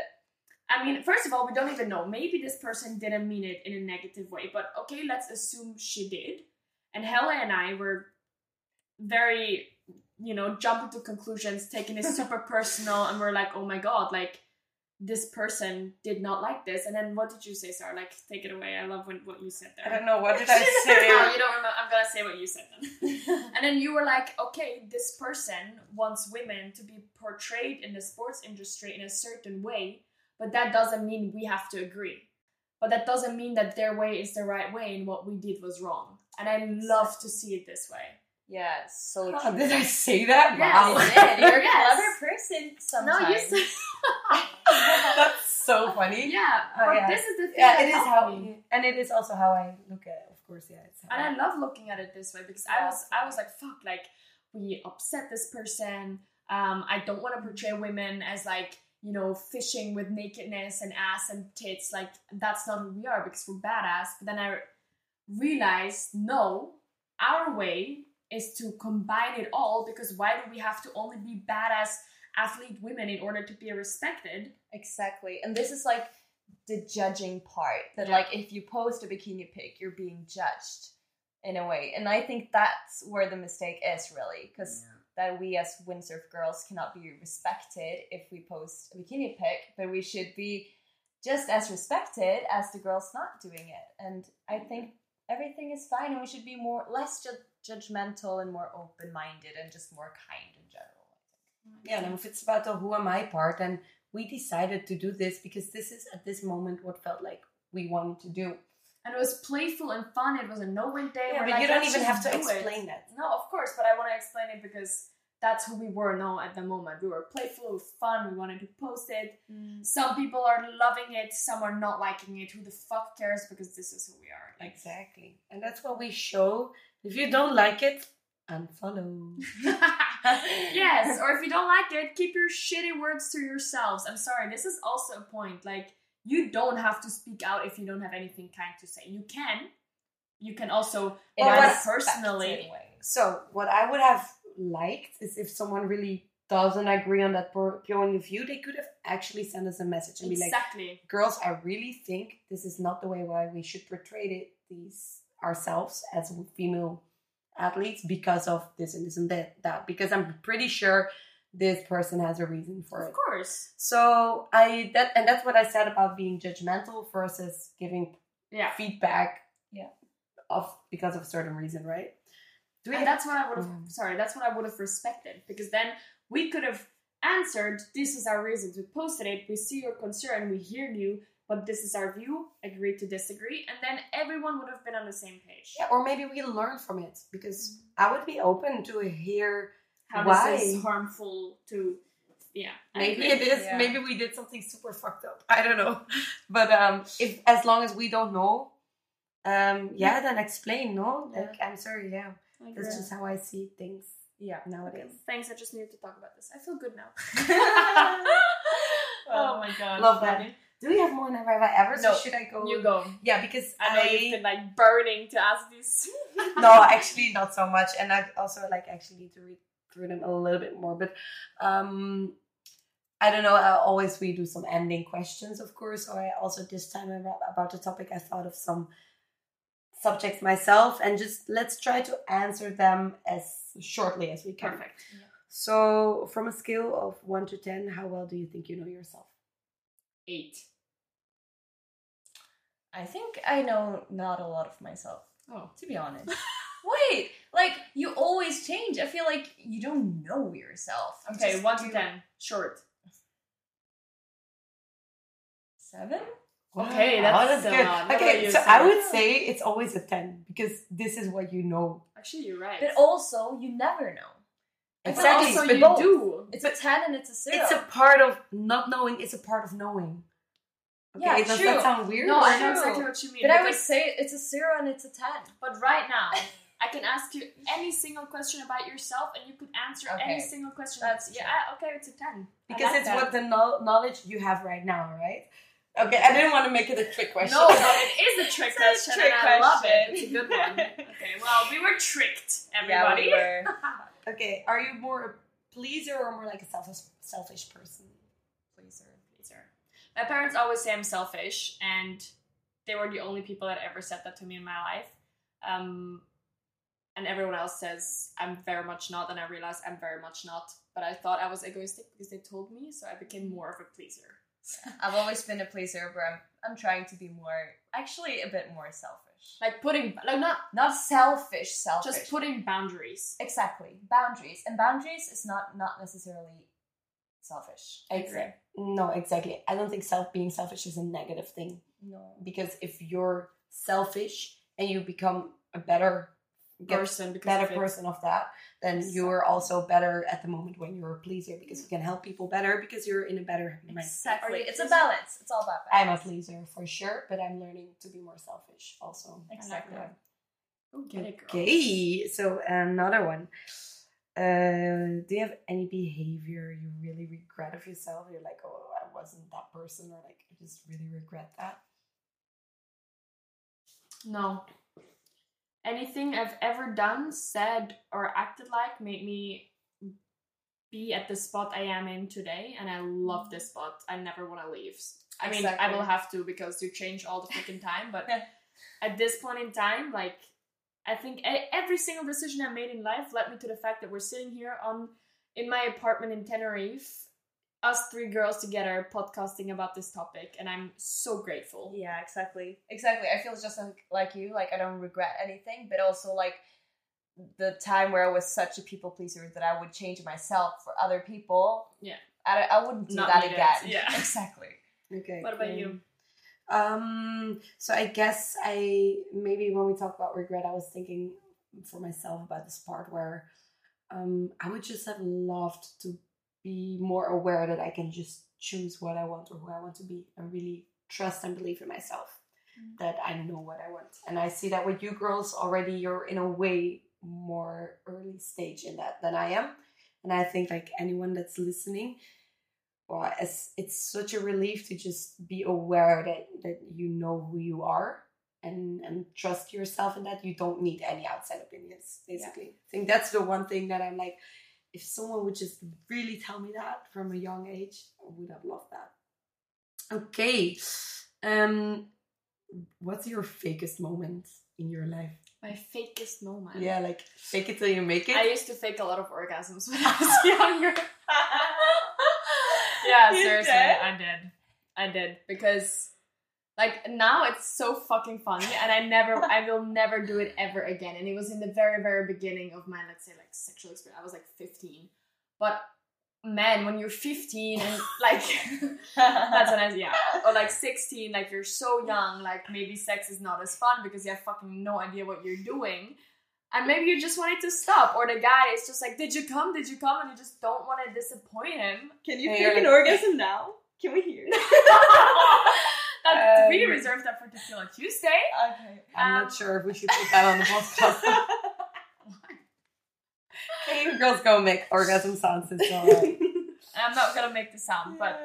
I mean, first of all, we don't even know. Maybe this person didn't mean it in a negative way, but okay, let's assume she did. And Helle and I were very, you know, jumping to conclusions, taking it super personal, and we're like, oh my god, like this person did not like this. And then what did you say, Sarah? Like, take it away. I love when, what you said there. I don't know, what did I say? you don't remember? I'm gonna say what you said then. and then you were like, okay, this person wants women to be portrayed in the sports industry in a certain way, but that doesn't mean we have to agree. But that doesn't mean that their way is the right way and what we did was wrong. And I love to see it this way. Yeah, it's so Oh, true. did I say that? Yes, wow. You did. You're a Yes. clever person sometimes. No, you said. That's so funny. yeah, Oh, yeah. this is the thing. Yeah, it is how, me. and it is also how I look at it. Of course, yeah. It's and I love looking at it this way because I was I was like fuck like we upset this person um I don't want to portray women as like you know fishing with nakedness and ass and tits like that's not who we are because we're badass but then I realized no our way is to combine it all because why do we have to only be badass athlete women in order to be respected Exactly. And this is like the judging part that Yeah. like if you post a bikini pic, you're being judged in a way. And I think that's where the mistake is really because that we as windsurf girls cannot be respected if we post a bikini pic, but we should be just as respected as the girls not doing it. And I think everything is fine and we should be more less ju- judgmental and more open-minded and just more kind in general. Yeah, and if it's about the who am I part, and we decided to do this because this is at this moment what felt like we wanted to do. and it was playful and fun it was a no-win day Yeah, but like, you don't even have to do it." explain that. No, of course, but I want to explain it because that's who we were now at the moment. We were playful, it was fun, we wanted to post it. Mm. Some people are loving it, some are not liking it. Who the fuck cares? Because this is who we are. Like, Exactly. And that's what we show. If you don't like it, unfollow. yes, or if you don't like it, keep your shitty words to yourselves. I'm sorry, this is also a point. Like, you don't have to speak out if you don't have anything kind to say. You can. You can also it personally. way. So, what I would have liked is if someone really doesn't agree on that po- point of view, they could have actually sent us a message and be like, Exactly. girls, I really think this is not the way why we should portray it, these ourselves as female athletes because of this and this and that, that. Because I'm pretty sure this person has a reason for Of it. course. So I that and that's what I said about being judgmental versus giving Yeah. feedback. Yeah. Of because of a certain reason, right? Do we And that's what I would have. Mm. Sorry, that's what I would have respected because then we could have answered. This is our reasons. We posted it. We see your concern. We hear you, but this is our view. Agree to disagree, and then everyone would have been on the same page. yeah, or maybe we learn from it because I would be open to hear How Why? this is harmful to. Yeah. Maybe it is Yeah. maybe we did something super fucked up i don't know but um if as long as we don't know um yeah then explain no like i'm sorry yeah that's agree. just how i see things Yeah. nowadays. Thanks. I just needed to talk about this. I feel good now. Well, oh my god. love that. Funny. Do we have more than have I ever? So No, should I go? You go. Yeah, because I know you've been like burning to ask these. no, actually not so much, and I also like actually need to read through them a little bit more. But um, I don't know. I always we do some ending questions, of course. Or I also this time about about the topic, I thought of some subjects myself, and just let's try to answer them as shortly as we can. Perfect. So, from a scale of one to ten, how well do you think you know yourself? Eight. I think I know not a lot of myself, Oh. to be honest. Wait, like you always change. I feel like you don't know yourself. Okay, just one to ten. Short. Seven? Okay, that's still good. not- what about Okay, you, so I would say it's always a ten because this is what you know. Actually, you're right. But also, you never know. But Exactly, also but you both. do. It's a ten and it's a zero. It's a part of not knowing. It's a part of knowing. Okay, Yeah, does true. that sound weird? No, I know exactly what you mean. but I would say it's a zero and it's a ten. But right now, I can ask you any single question about yourself, and you could answer any single question. That's yeah. Okay, it's a ten. Because like it's that. what the kno- knowledge you have right now, right? Okay, I didn't want to make it a trick question. No, but it is a trick It's a question, trick and I love it. It's a good one. Okay, well, we were tricked, Yeah, everybody. we were. okay, are you more a pleaser or more like a selfish selfish person? pleaser, pleaser. My parents always say I'm selfish, and they were the only people that ever said that to me in my life. Um, and everyone else says I'm very much not, and I realize I'm very much not. But I thought I was egoistic because they told me, so I became more of a pleaser. I've always been a pleaser, but I'm I'm trying to be more, actually, a bit more selfish. Like putting, like not Not selfish, selfish. just putting boundaries. exactly boundaries, and boundaries is not not necessarily selfish. Exactly. No, exactly. I don't think self being selfish is a negative thing No. because if you're selfish and you become a better Person, better of person of that, then you're also better at the moment when you're a pleaser because you can help people better because you're in a better mind. Exactly. Are you It's a balance. It's all about I'm a pleaser for sure, but I'm learning to be more selfish also. Exactly. that. Oh, get it, girl. Okay, so another one. Uh, do you have any behavior you really regret of yourself? You're like, oh, I wasn't that person, or like, I just really regret that. No. Anything I've ever done, said, or acted like made me be at the spot I am in today, and I love this spot. I never want to leave. I mean, I will have to because you change all the freaking time, but at this point in time, like, I think every single decision I made in life led me to the fact that we're sitting here on in my apartment in Tenerife, us three girls together podcasting about this topic, and I'm so grateful. Yeah, exactly. Exactly. I feel just like, like you. Like I don't regret anything, but also like the time where I was such a people pleaser that I would change myself for other people. Yeah. I, I wouldn't do Not that needed. again. Yeah. exactly. Okay. What about cool. you? Um, so I guess I maybe when we talk about regret, I was thinking for myself about this part where um I would just have loved to be more aware that I can just choose what I want or who I want to be and really trust and believe in myself mm. that I know what I want. And I see that with you girls already you're in a way more early stage in that than I am. And I think like anyone that's listening, well, it's, it's such a relief to just be aware that, that you know who you are and, and trust yourself in that you don't need any outside opinions, basically. I think that's the one thing that I'm like, if someone would just really tell me that from a young age, I would have loved that. Okay. Um, what's your fakest moment in your life? My fakest moment. Yeah, like fake it till you make it. I used to fake a lot of orgasms when I was younger. yeah, You seriously, did? I did. I did because like now it's so fucking funny and I never I will never do it ever again. And it was in the very, very beginning of my let's say like sexual experience. I was like 15. But man, when you're 15 and like that's when I yeah. Or like 16, like you're so young, like maybe sex is not as fun because you have fucking no idea what you're doing. And maybe you just wanted to stop. Or the guy is just like, Did you come? Did you come? And you just don't want to disappoint him. Can you Hey, fake an orgasm now? Can we hear? we Um, reserved that for Tequila Tuesday. okay. I'm Um, not sure if we should put that on the podcast. you girls go make orgasm sounds. It's. I'm not gonna make the sound, but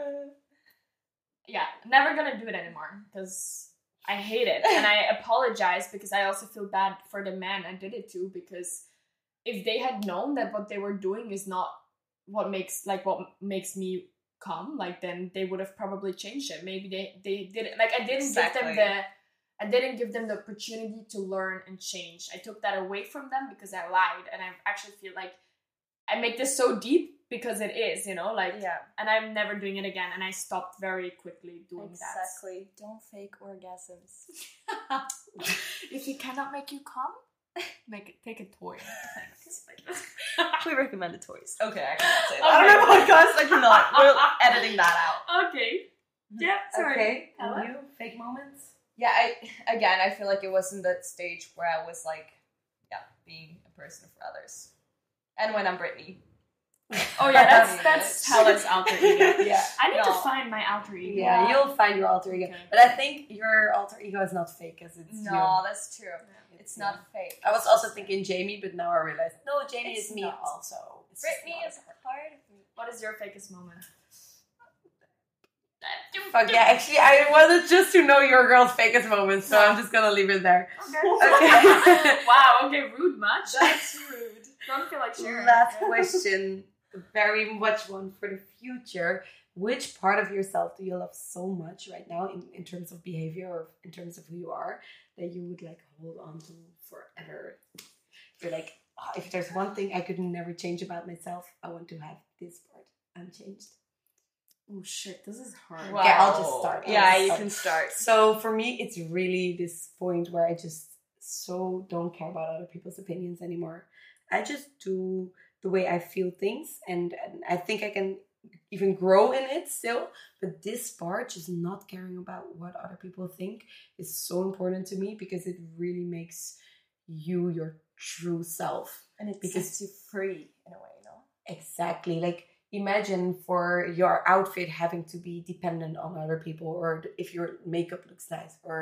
yeah, never gonna do it anymore because I hate it and I apologize because I also feel bad for the man I did it to because if they had known that what they were doing is not what makes like what makes me come, like then they would have probably changed it. Maybe they they didn't like I didn't give them the I didn't give them the opportunity to learn and change. I took that away from them because I lied and I actually feel like I make this so deep because it is, you know, like Yeah, and I'm never doing it again. And I stopped very quickly doing that. exactly. Don't fake orgasms. if it cannot make you come, make it take a toy. we recommend the toys. Okay, I can't say that. Okay. On our podcast, I cannot. We're editing that out. okay. Hmm. Yeah. Sorry. Okay, Ella? you fake moments. Yeah, I again, I feel like it wasn't that stage where I was like, yeah, being a person for others. And when I'm Brittany. Oh yeah, that's Yeah. that's Helle's alter ego. Yeah, I need to find my alter ego. yeah, you'll find your alter ego. Okay. But I think your alter ego is not fake, as it's No, you. that's true. It's Yeah. not fake. I was also thinking Jamie, but now I realize no, Jamie It's is me not. also. It's just Brittany is her. part of me. What is your fakest moment? Fuck yeah! Actually, I wanted just to know your girl's fakest moments, so I'm just gonna leave it there. Okay. wow. Okay. Rude much. That's rude. Don't feel like sharing. Last question, very much one for the future. Which part of yourself do you love so much right now, in, in terms of behavior or in terms of who you are, that you would like hold on to forever? You're like, "Oh, if there's one thing I could never change about myself, I want to have this part unchanged. Oh shit! This is hard. Yeah, I'll just start. I'll Yeah, just you can start. So for me, it's really this point where I just so don't care about other people's opinions anymore. I just do the way I feel things, and, and I think I can even grow in it still. But this part, just not caring about what other people think, is so important to me because it really makes you your true self. And it Because- sets you free in a way, you know? Exactly. Like imagine for your outfit having to be dependent on other people or if your makeup looks nice or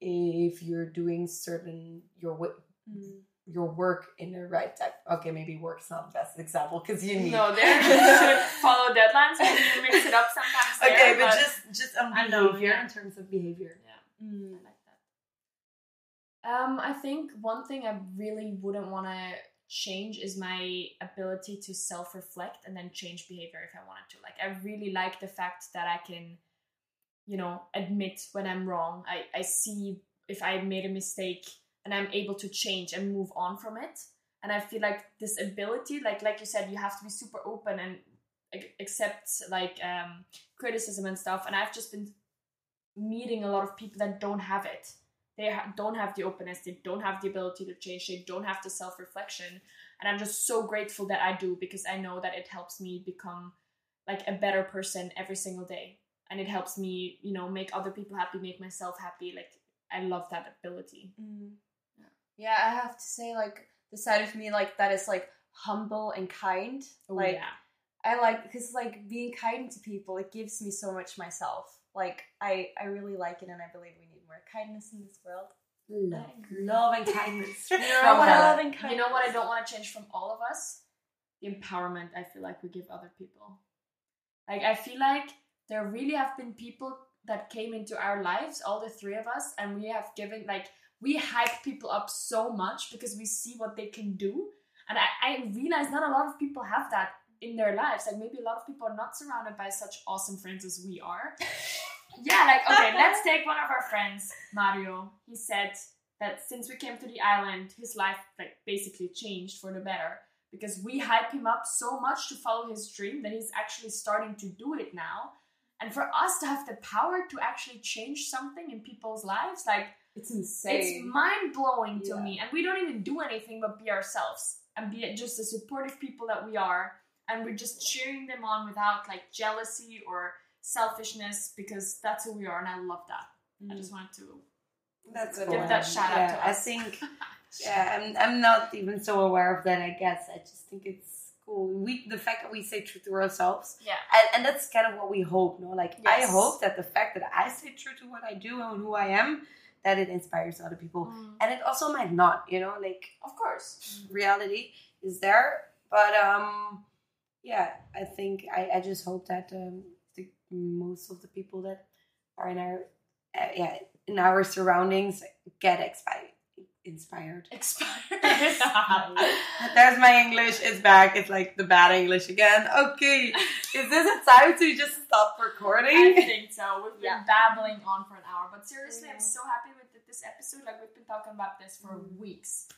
if you're doing certain your wo- your work in the right type. Okay, maybe work's not the best example because you need No, there you should follow deadlines. Maybe you mix it up sometimes. There, Okay, but just just on I know, behavior yeah. in terms of behavior. yeah. I like that. Um, I think one thing I really wouldn't want to change is my ability to self-reflect and then change behavior if I wanted to. Like, I really like the fact that I can, you know, admit when I'm wrong. I I see if I made a mistake and I'm able to change and move on from it. And I feel like this ability, like like you said, you have to be super open and accept like um, criticism and stuff. And I've just been meeting a lot of people that don't have it. They ha- don't have the openness. They don't have the ability to change. They don't have the self reflection. And I'm just so grateful that I do because I know that it helps me become like a better person every single day. And it helps me, you know, make other people happy, make myself happy. Like I love that ability. Yeah, I have to say, like, the side of me, like, that is, like, humble and kind. Oh, like, yeah. I like, because, like, being kind to people, it gives me so much myself. Like, I, I really like it, and I believe we need more kindness in this world. Love, love and kindness. You know what I Love and kindness. You know what I don't want to change from all of us? The empowerment I feel like we give other people. Like I feel like there really have been people that came into our lives, all the three of us, and we have given like we hype people up so much because we see what they can do. And I, I realize not a lot of people have that in their lives. Like maybe a lot of people are not surrounded by such awesome friends as we are. yeah, like okay, let's take one of our friends, Mario. He said that since we came to the island, his life like basically changed for the better because we hype him up so much to follow his dream that he's actually starting to do it now. And for us to have the power to actually change something in people's lives, like It's insane. it's mind blowing to Yeah. me. And we don't even do anything but be ourselves and be just the supportive people that we are. And we're just cheering them on without like jealousy or selfishness because that's who we are. And I love that. I Mm. just wanted to That's Give cool. that shout out yeah, to I think yeah, I'm I'm not even so aware of that. I guess I just think it's cool. We the fact that we say true to ourselves, Yeah. and, and that's kind of what we hope. No, like I hope that the fact that I say true to what I do and who I am, that it inspires other people, Mm. and it also might not. You know, like Of course. reality is there, But um, yeah, I think I, I just hope that um, the most of the people that are in our uh, yeah in our surroundings get expi- inspired. Expired. There's my English. It's back. It's like the bad English again. Okay, is this a time to just stop recording? I think so. We've been Yeah. babbling on for an hour, but seriously, I'm so happy with this episode. Like we've been talking about this for mm. weeks,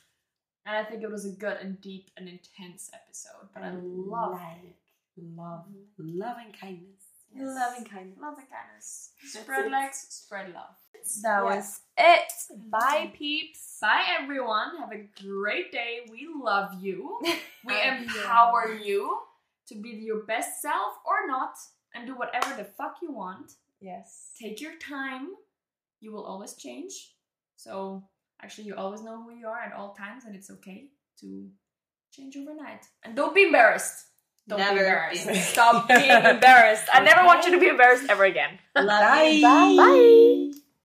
and I think it was a good and deep and intense episode. But I love like love, love and kindness. Yes. Love and kindness. love and kindness. Spread legs, spread love. That Yeah. was it. Bye, mm-hmm. peeps. Bye, everyone. Have a great day. We love you. We Thank you. empower you to be your best self or not, and do whatever the fuck you want. Yes. take your time. You will always change. So actually, you always know who you are at all times, and it's okay to change overnight. And don't be embarrassed. Don't Never be be embarrassed. embarrassed. Stop being embarrassed. I never want you to be embarrassed ever again. Love Bye. you. Bye. Bye.